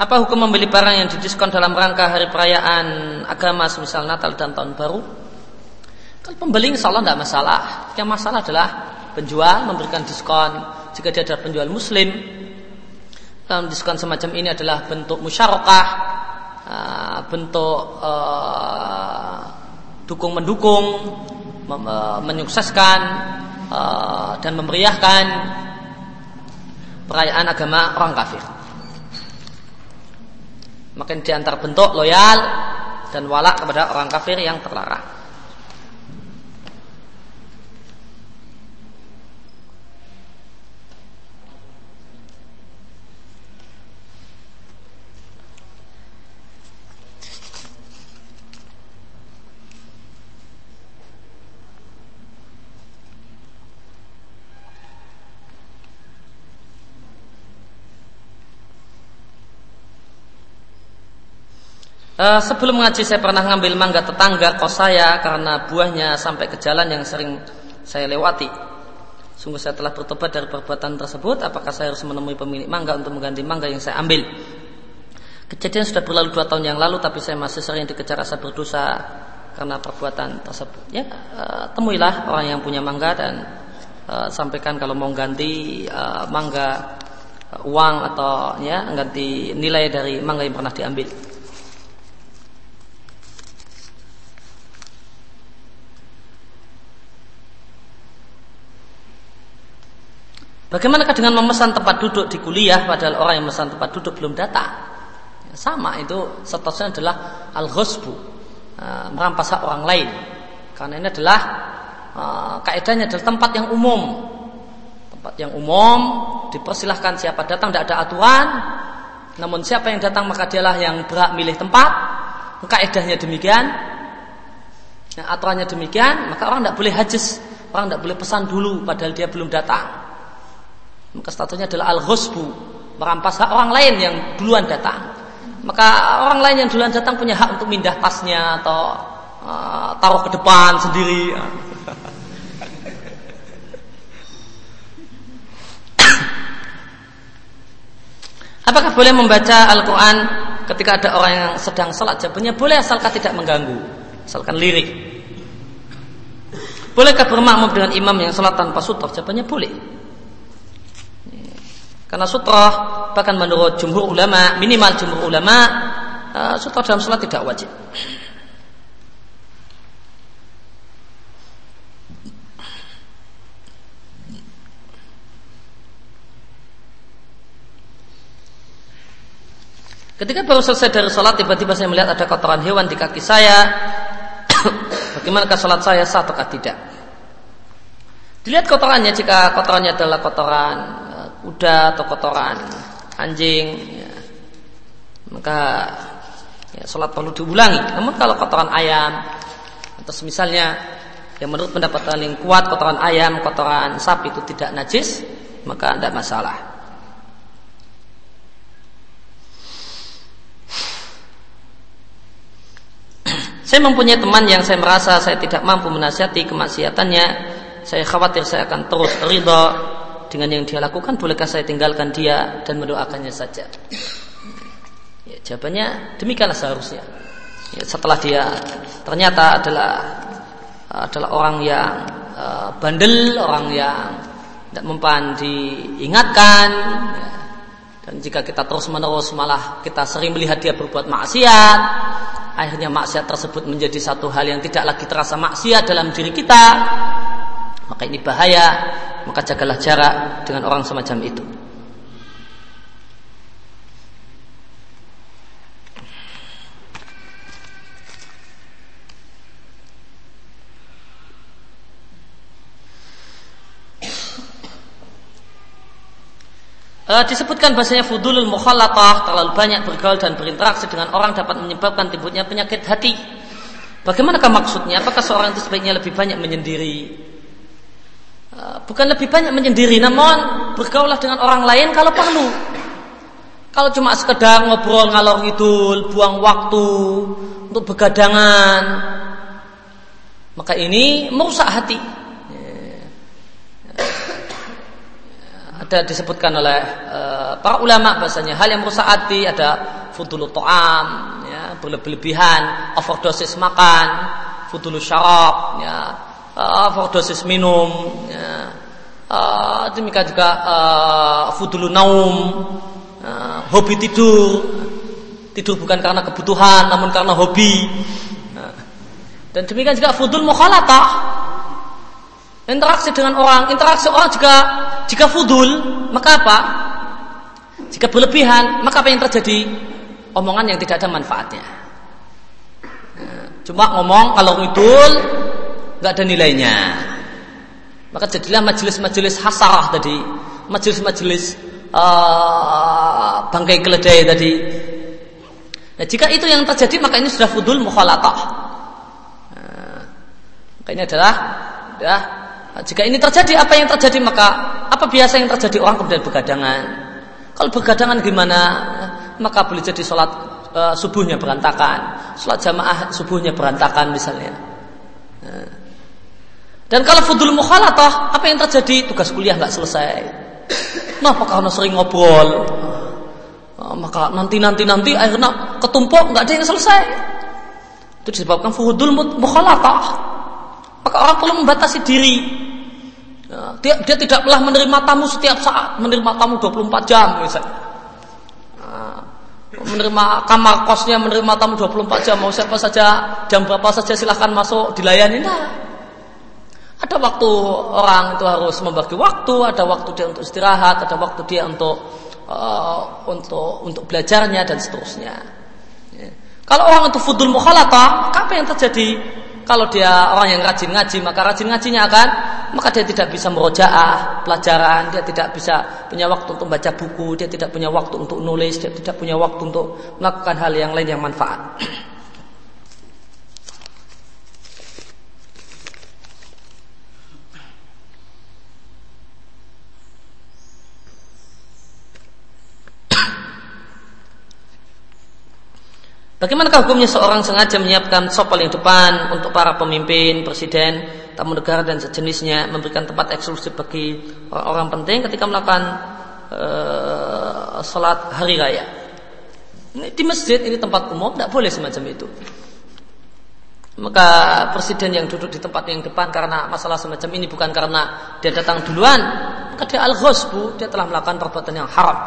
Apa hukum membeli barang yang didiskon dalam rangka hari perayaan agama semisal Natal dan Tahun Baru? Kalau pembeli insya Allah tidak masalah. Yang masalah adalah penjual memberikan diskon jika dia adalah penjual muslim. Dalam diskon semacam ini adalah bentuk musyarakah, uh, bentuk uh, dukung mendukung, uh, menyukseskan dan memeriahkan perayaan agama orang kafir. Makin diantar bentuk loyal dan walak kepada orang kafir yang terlarang. Uh, sebelum ngaji saya pernah ngambil mangga tetangga kos saya karena buahnya sampai ke jalan yang sering saya lewati. Sungguh saya telah bertobat dari perbuatan tersebut. Apakah saya harus menemui pemilik mangga untuk mengganti mangga yang saya ambil? Kejadian sudah berlalu dua tahun yang lalu, tapi saya masih sering dikejar rasa berdosa karena perbuatan tersebut. Ya, uh, temuilah orang yang punya mangga dan uh, sampaikan kalau mau ganti mangga uang atau ya ganti nilai dari mangga yang pernah diambil. Bagaimanakah dengan memesan tempat duduk di kuliah padahal orang yang memesan tempat duduk belum datang? Ya, sama itu statusnya adalah al-ghusbu, uh, merampas hak orang lain. Karena ini adalah uh, kaidahnya adalah tempat yang umum. Tempat yang umum dipersilahkan siapa datang tidak ada aturan. Namun siapa yang datang maka dialah yang berhak milih tempat. Kaidahnya demikian. Nah, aturannya demikian, maka orang tidak boleh hajis, orang tidak boleh pesan dulu padahal dia belum datang. Maka statusnya adalah al-ghusbu, merampas hak orang lain yang duluan datang. Maka orang lain yang duluan datang punya hak untuk mindah tasnya atau uh, taruh ke depan sendiri. (coughs) Apakah boleh membaca Al-Quran ketika ada orang yang sedang sholat? Jawabannya boleh asalkan tidak mengganggu, asalkan lirik. Bolehkah bermakmum dengan imam yang sholat tanpa sutra? Jawabannya boleh. Karena sutrah bahkan menurut jumhur ulama, minimal jumhur ulama, uh, sutrah dalam sholat tidak wajib. Ketika baru selesai dari sholat, tiba-tiba saya melihat ada kotoran hewan di kaki saya. (coughs) Bagaimanakah sholat saya sah atau tidak? Dilihat kotorannya, jika kotorannya adalah kotoran kuda atau kotoran anjing ya, maka ya, sholat perlu diulangi. Namun kalau kotoran ayam atau misalnya yang menurut pendapat paling kuat kotoran ayam kotoran sapi itu tidak najis maka tidak masalah. Saya mempunyai teman yang saya merasa saya tidak mampu menasihati kemaksiatannya. Saya khawatir saya akan terus ridho dengan yang dia lakukan bolehkah saya tinggalkan dia dan mendoakannya saja? Ya, jawabannya demikianlah seharusnya. Ya, setelah dia ternyata adalah adalah orang yang uh, bandel orang yang tidak mempan diingatkan ya. dan jika kita terus menerus malah kita sering melihat dia berbuat maksiat akhirnya maksiat tersebut menjadi satu hal yang tidak lagi terasa maksiat dalam diri kita maka ini bahaya maka jagalah jarak dengan orang semacam itu Uh, disebutkan bahasanya fudulul mukhallatah terlalu banyak bergaul dan berinteraksi dengan orang dapat menyebabkan timbulnya penyakit hati. Bagaimanakah maksudnya? Apakah seorang itu sebaiknya lebih banyak menyendiri Eh, bukan lebih banyak menyendiri namun bergaulah dengan orang lain kalau perlu. Kalau cuma sekedar ngobrol ngalor ngidul buang waktu untuk begadangan maka ini merusak hati. Ada disebutkan oleh uh, para ulama bahasanya hal yang merusak hati ada fudulu to'am ya, berlebihan overdosis makan fudulu syarab ya, uh, overdosis minum ya, uh, demikian juga uh, fudulu naum uh, hobi tidur tidur bukan karena kebutuhan namun karena hobi uh, dan demikian juga fudul mukhalatah interaksi dengan orang, interaksi orang jika jika fudul, maka apa? Jika berlebihan, maka apa yang terjadi? Omongan yang tidak ada manfaatnya. Cuma ngomong kalau ngidul nggak ada nilainya. Maka jadilah majelis-majelis hasarah tadi, majelis-majelis uh, bangkai keledai tadi. Nah, jika itu yang terjadi maka ini sudah fudul mukhalatah. Nah, ini adalah ya, jika ini terjadi, apa yang terjadi maka apa biasa yang terjadi orang kemudian begadangan. Kalau begadangan gimana? Maka boleh jadi sholat uh, subuhnya berantakan, sholat jamaah subuhnya berantakan misalnya. Nah. Dan kalau fudul mukhalatah, apa yang terjadi? Tugas kuliah nggak selesai. Nah, apakah karena sering ngobrol? Nah, maka nanti nanti nanti akhirnya ketumpuk nggak ada yang selesai. Itu disebabkan fudul mukhalatah. Maka orang perlu membatasi diri. Ya, dia, dia tidak telah menerima tamu setiap saat, menerima tamu 24 jam misalnya. Nah, menerima kamar kosnya, menerima tamu 24 jam, mau siapa saja, jam berapa saja silahkan masuk, dilayani. Nah, ada waktu orang itu harus membagi waktu, ada waktu dia untuk istirahat, ada waktu dia untuk uh, untuk untuk belajarnya dan seterusnya. Ya. Kalau orang itu fudul mukhalatah, apa yang terjadi? Kalau dia orang yang rajin ngaji, maka rajin ngajinya akan maka dia tidak bisa merojaah pelajaran, dia tidak bisa punya waktu untuk baca buku, dia tidak punya waktu untuk nulis, dia tidak punya waktu untuk melakukan hal yang lain yang manfaat. Bagaimana hukumnya seorang sengaja menyiapkan sop paling depan untuk para pemimpin, presiden, tamu negara dan sejenisnya, memberikan tempat eksklusif bagi orang-orang penting ketika melakukan uh, sholat hari raya. Ini di masjid ini tempat umum, tidak boleh semacam itu. Maka presiden yang duduk di tempat yang depan karena masalah semacam ini bukan karena dia datang duluan, maka dia al-ghasbu, dia telah melakukan perbuatan yang haram.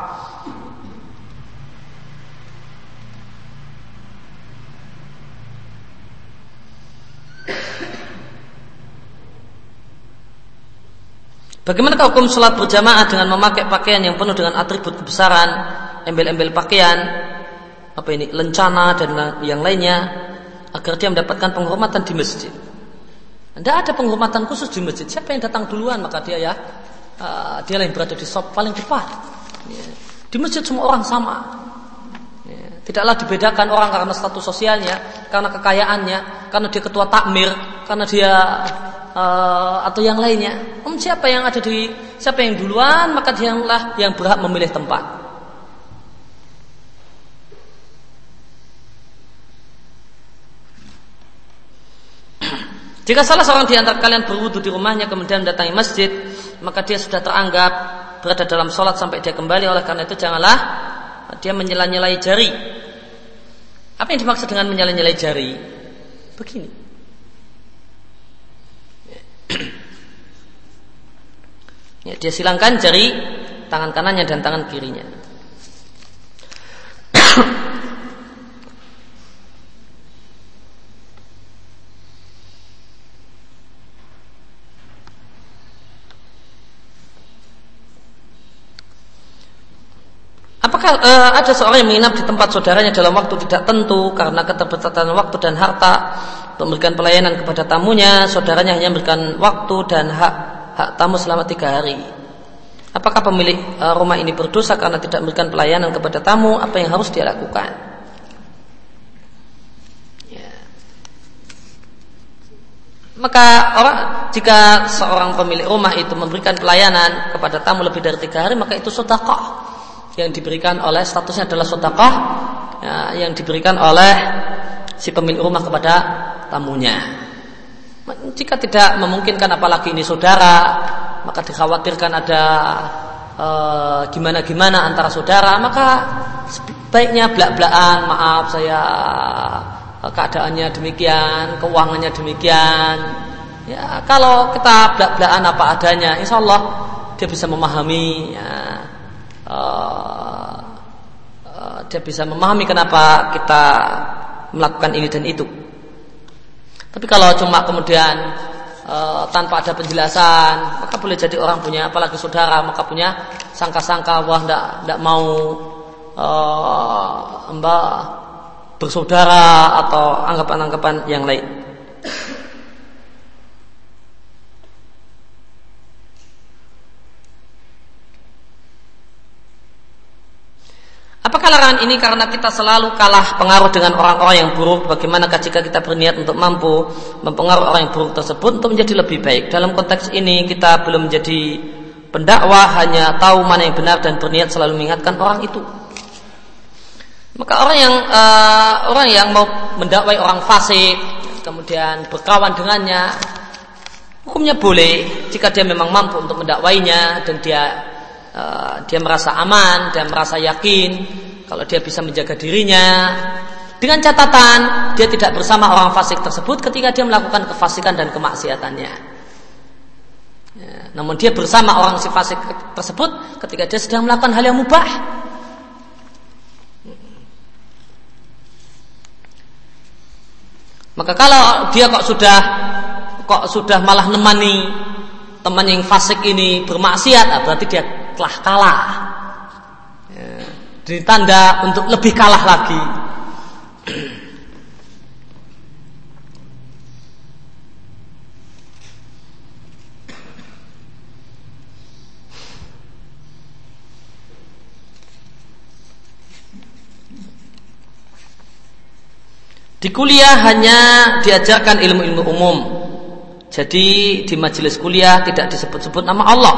Bagaimana hukum sholat berjamaah dengan memakai pakaian yang penuh dengan atribut kebesaran, embel-embel pakaian, apa ini, lencana dan yang lainnya, agar dia mendapatkan penghormatan di masjid. Tidak ada penghormatan khusus di masjid. Siapa yang datang duluan maka dia ya, uh, dia yang berada di sop paling depan. Ya. Di masjid semua orang sama. Ya. Tidaklah dibedakan orang karena status sosialnya, karena kekayaannya, karena dia ketua takmir, karena dia uh, atau yang lainnya. Um, siapa yang ada di siapa yang duluan maka dialah yang berhak memilih tempat. Jika salah seorang di antara kalian berwudu di rumahnya kemudian mendatangi masjid, maka dia sudah teranggap berada dalam sholat sampai dia kembali. Oleh karena itu janganlah dia menyela-nyelai jari. Apa yang dimaksud dengan menyela-nyelai jari? Begini. Ya, dia silangkan jari tangan kanannya dan tangan kirinya. Apakah uh, ada seorang yang menginap di tempat saudaranya dalam waktu tidak tentu karena keterbatasan waktu dan harta untuk memberikan pelayanan kepada tamunya, saudaranya hanya memberikan waktu dan hak hak tamu selama tiga hari. Apakah pemilik uh, rumah ini berdosa karena tidak memberikan pelayanan kepada tamu? Apa yang harus dia lakukan? Ya. Maka orang jika seorang pemilik rumah itu memberikan pelayanan kepada tamu lebih dari tiga hari, maka itu sodakoh yang diberikan oleh statusnya adalah sodakoh ya, yang diberikan oleh si pemilik rumah kepada tamunya. Jika tidak memungkinkan apalagi ini saudara, maka dikhawatirkan ada uh, gimana-gimana antara saudara, maka baiknya belak-belakan, maaf saya keadaannya demikian, keuangannya demikian. Ya, kalau kita belak-belakan apa adanya, insya Allah dia bisa memahami. Ya, uh, dia bisa memahami kenapa kita melakukan ini dan itu. Tapi kalau cuma kemudian e, tanpa ada penjelasan, maka boleh jadi orang punya apalagi saudara, maka punya sangka-sangka wah ndak ndak mau e, mbak bersaudara atau anggapan-anggapan yang lain. Apakah larangan ini karena kita selalu kalah pengaruh dengan orang-orang yang buruk? Bagaimana jika kita berniat untuk mampu mempengaruhi orang yang buruk tersebut untuk menjadi lebih baik? Dalam konteks ini kita belum menjadi pendakwah hanya tahu mana yang benar dan berniat selalu mengingatkan orang itu. Maka orang yang uh, orang yang mau mendakwai orang fasik kemudian berkawan dengannya hukumnya boleh jika dia memang mampu untuk mendakwainya dan dia uh, dia merasa aman dan merasa yakin kalau dia bisa menjaga dirinya dengan catatan dia tidak bersama orang fasik tersebut ketika dia melakukan kefasikan dan kemaksiatannya. Ya, namun dia bersama orang si fasik tersebut ketika dia sedang melakukan hal yang mubah Maka kalau dia kok sudah kok sudah malah nemani teman yang fasik ini bermaksiat, ah, berarti dia telah kalah. Ya, jadi tanda untuk lebih kalah lagi. Di kuliah hanya diajarkan ilmu-ilmu umum. Jadi di majelis kuliah tidak disebut-sebut nama Allah.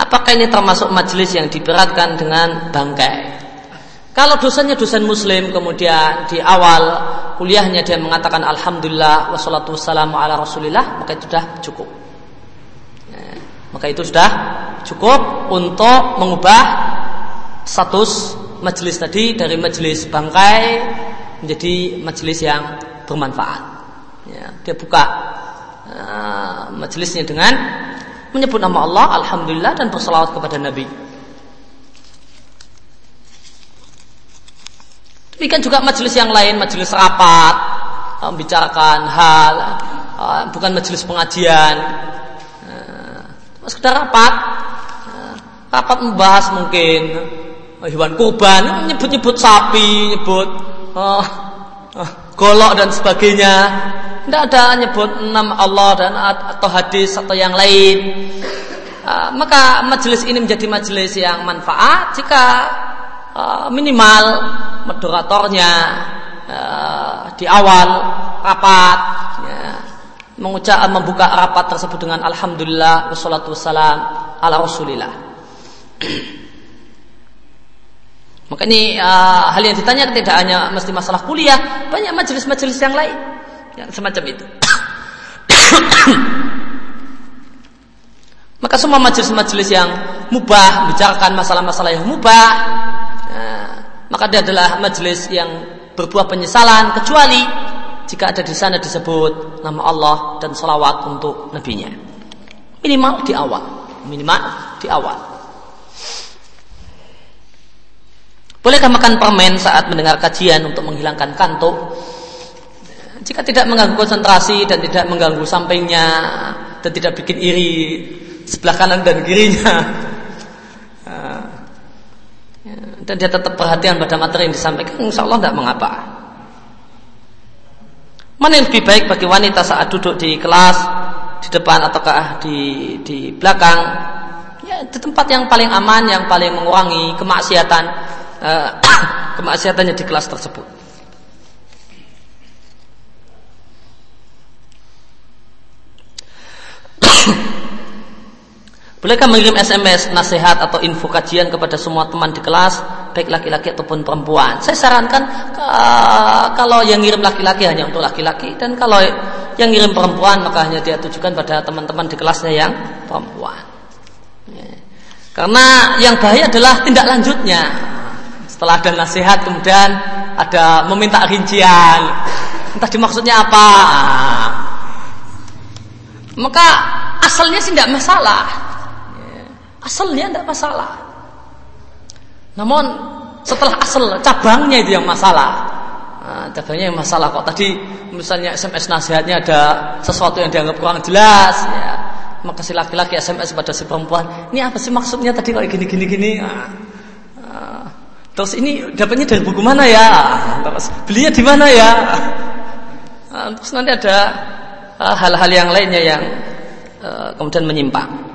Apakah ini termasuk majelis yang diberatkan dengan bangkai? Kalau dosennya dosen muslim kemudian di awal kuliahnya dia mengatakan alhamdulillah wassalatu wassalamu ala rasulillah maka itu sudah cukup. Ya, maka itu sudah cukup untuk mengubah status majelis tadi dari majelis bangkai menjadi majelis yang bermanfaat. Ya, dia buka uh, majelisnya dengan menyebut nama Allah, Alhamdulillah dan bersalawat kepada Nabi. Demikian juga majelis yang lain, majelis rapat, uh, membicarakan hal, uh, bukan majelis pengajian, uh, sekedar rapat, rapat membahas mungkin hewan kurban, nyebut-nyebut sapi, nyebut golok dan sebagainya. Tidak ada nyebut nama Allah dan atau hadis atau yang lain. Uh, maka majelis ini menjadi majelis yang manfaat jika uh, minimal moderatornya uh, di awal rapat ya, mengucap membuka rapat tersebut dengan alhamdulillah wassalatu wassalam ala rasulillah Maka ini uh, hal yang ditanya tidak hanya mesti masalah kuliah, banyak majelis-majelis yang lain yang semacam itu. (coughs) Maka semua majelis-majelis yang mubah, bicarakan masalah-masalah yang mubah, uh, maka dia adalah majelis yang berbuah penyesalan kecuali jika ada di sana disebut nama Allah dan salawat untuk nabinya. Minimal di awal, minimal di awal. Bolehkah makan permen saat mendengar kajian untuk menghilangkan kantuk? Jika tidak mengganggu konsentrasi dan tidak mengganggu sampingnya dan tidak bikin iri sebelah kanan dan kirinya. (laughs) Dan dia tetap perhatian pada materi yang disampaikan, insya Allah tidak mengapa. Mana yang lebih baik bagi wanita saat duduk di kelas, di depan ataukah di di belakang? Ya, di tempat yang paling aman, yang paling mengurangi kemaksiatan uh, (coughs) kemaksiatannya di kelas tersebut. (coughs) Bolehkah mengirim SMS nasihat atau info kajian kepada semua teman di kelas, baik laki-laki ataupun perempuan? Saya sarankan kalau yang ngirim laki-laki hanya untuk laki-laki dan kalau yang ngirim perempuan maka hanya dia tujukan pada teman-teman di kelasnya yang perempuan. Ya. Karena yang bahaya adalah tindak lanjutnya. Setelah ada nasihat kemudian ada meminta rincian. Entah dimaksudnya apa. Maka asalnya sih tidak masalah. Asalnya tidak masalah. Namun setelah asal cabangnya itu yang masalah. Nah, cabangnya yang masalah kok tadi misalnya SMS nasihatnya ada sesuatu yang dianggap kurang jelas ya maka si laki-laki SMS pada si perempuan ini apa sih maksudnya tadi kayak gini gini gini ah, ah. terus ini dapatnya dari buku mana ya terus belinya di mana ya ah, terus nanti ada hal-hal yang lainnya yang uh, kemudian menyimpang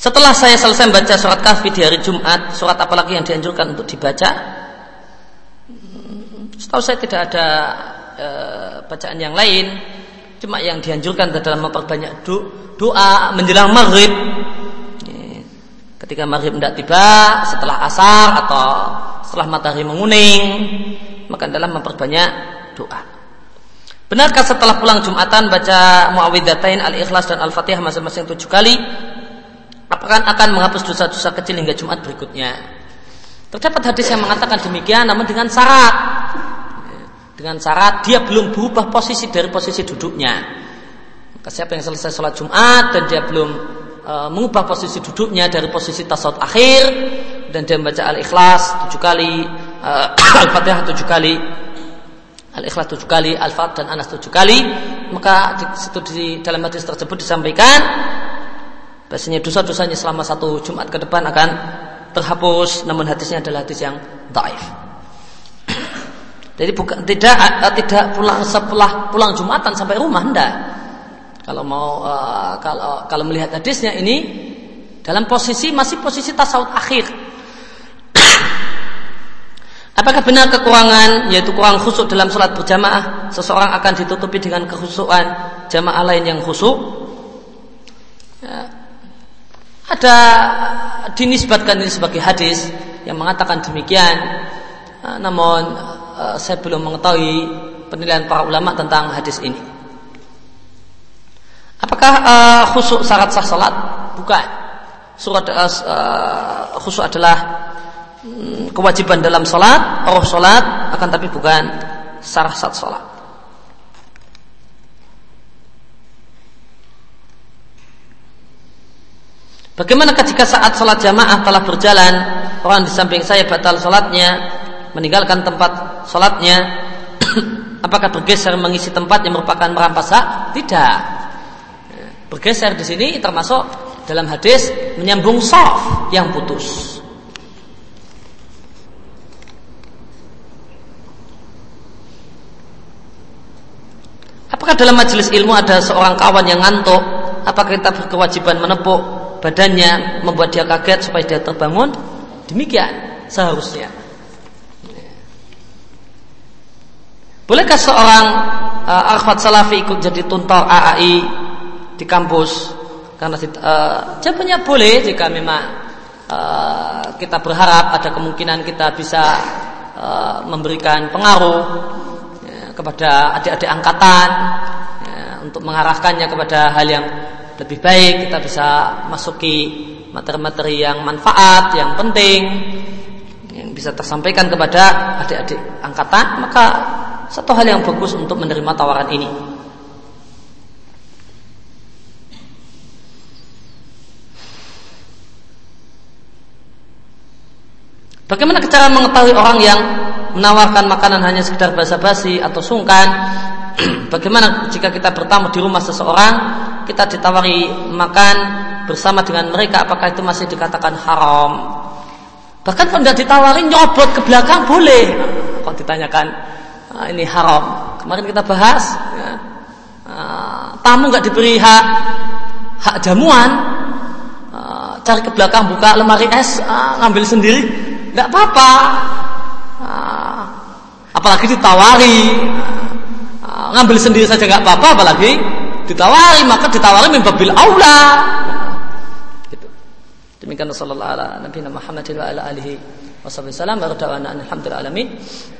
Setelah saya selesai membaca surat kahfi di hari Jumat, surat apa lagi yang dianjurkan untuk dibaca? Setahu saya tidak ada e, bacaan yang lain, cuma yang dianjurkan adalah memperbanyak do, doa menjelang maghrib. Ketika maghrib tidak tiba, setelah asar atau setelah matahari menguning, maka dalam memperbanyak doa. Benarkah setelah pulang Jumatan baca Muawwidzatain, Al-Ikhlas dan Al-Fatihah masing-masing tujuh kali apakah akan menghapus dosa-dosa kecil hingga Jumat berikutnya. Terdapat hadis yang mengatakan demikian namun dengan syarat dengan syarat dia belum berubah posisi dari posisi duduknya. Maka siapa yang selesai sholat Jumat dan dia belum e, mengubah posisi duduknya dari posisi tasawuf akhir dan dia membaca al-ikhlas tujuh kali, e, (coughs) al-fatihah tujuh kali, al-ikhlas tujuh kali, al-fat dan anas tujuh kali, maka di situ di dalam hadis tersebut disampaikan Bahasanya dosa-dosanya selama satu Jumat ke depan akan terhapus, namun hadisnya adalah hadis yang daif. Jadi bukan tidak uh, tidak pulang setelah pulang Jumatan sampai rumah ndak. Kalau mau uh, kalau kalau melihat hadisnya ini dalam posisi masih posisi tasawuf akhir. (coughs) Apakah benar kekurangan yaitu kurang khusuk dalam sholat berjamaah seseorang akan ditutupi dengan kekhusuan jamaah lain yang khusuk? Ya, ada dinisbatkan ini sebagai hadis yang mengatakan demikian. Ah, namun ah, saya belum mengetahui penilaian para ulama tentang hadis ini. Apakah uh, khusuk syarat sah salat? Bukan. Surat uh, khusuk adalah um, kewajiban dalam salat, roh salat, akan tapi bukan syarat sah salat. Bagaimana ketika saat sholat jamaah telah berjalan Orang di samping saya batal sholatnya Meninggalkan tempat sholatnya (clears throat) Apakah bergeser mengisi tempat yang merupakan merampas hak? Tidak Bergeser di sini termasuk dalam hadis menyambung soft yang putus Apakah dalam majelis ilmu ada seorang kawan yang ngantuk? Apakah kita berkewajiban menepuk badannya membuat dia kaget supaya dia terbangun demikian seharusnya bolehkah seorang uh, Arfad Salafi ikut jadi tuntor AAI di kampus? Karena uh, jawabannya boleh jika memang uh, kita berharap ada kemungkinan kita bisa uh, memberikan pengaruh ya, kepada adik-adik angkatan ya, untuk mengarahkannya kepada hal yang lebih baik. Kita bisa masuki materi-materi yang manfaat, yang penting yang bisa tersampaikan kepada adik-adik angkatan, maka satu hal yang bagus untuk menerima tawaran ini. Bagaimana cara mengetahui orang yang menawarkan makanan hanya sekedar basa-basi atau sungkan? (clears throat) Bagaimana jika kita bertamu di rumah seseorang kita ditawari makan bersama dengan mereka apakah itu masih dikatakan haram bahkan kalau tidak ditawari nyobot ke belakang boleh kalau ditanyakan ini haram. Kemarin kita bahas ya, ah, tamu nggak diberi hak hak jamuan. Ah, cari ke belakang buka lemari es ah, ngambil sendiri. Nggak apa-apa. Ah, apalagi ditawari. Ah, ngambil sendiri saja nggak apa-apa apalagi ditawari. Maka ditawari mimbabil aula. Gitu. demikian sallallahu ala nabi Muhammad wa ala alihi Wassalamualaikum warahmatullahi wabarakatuh.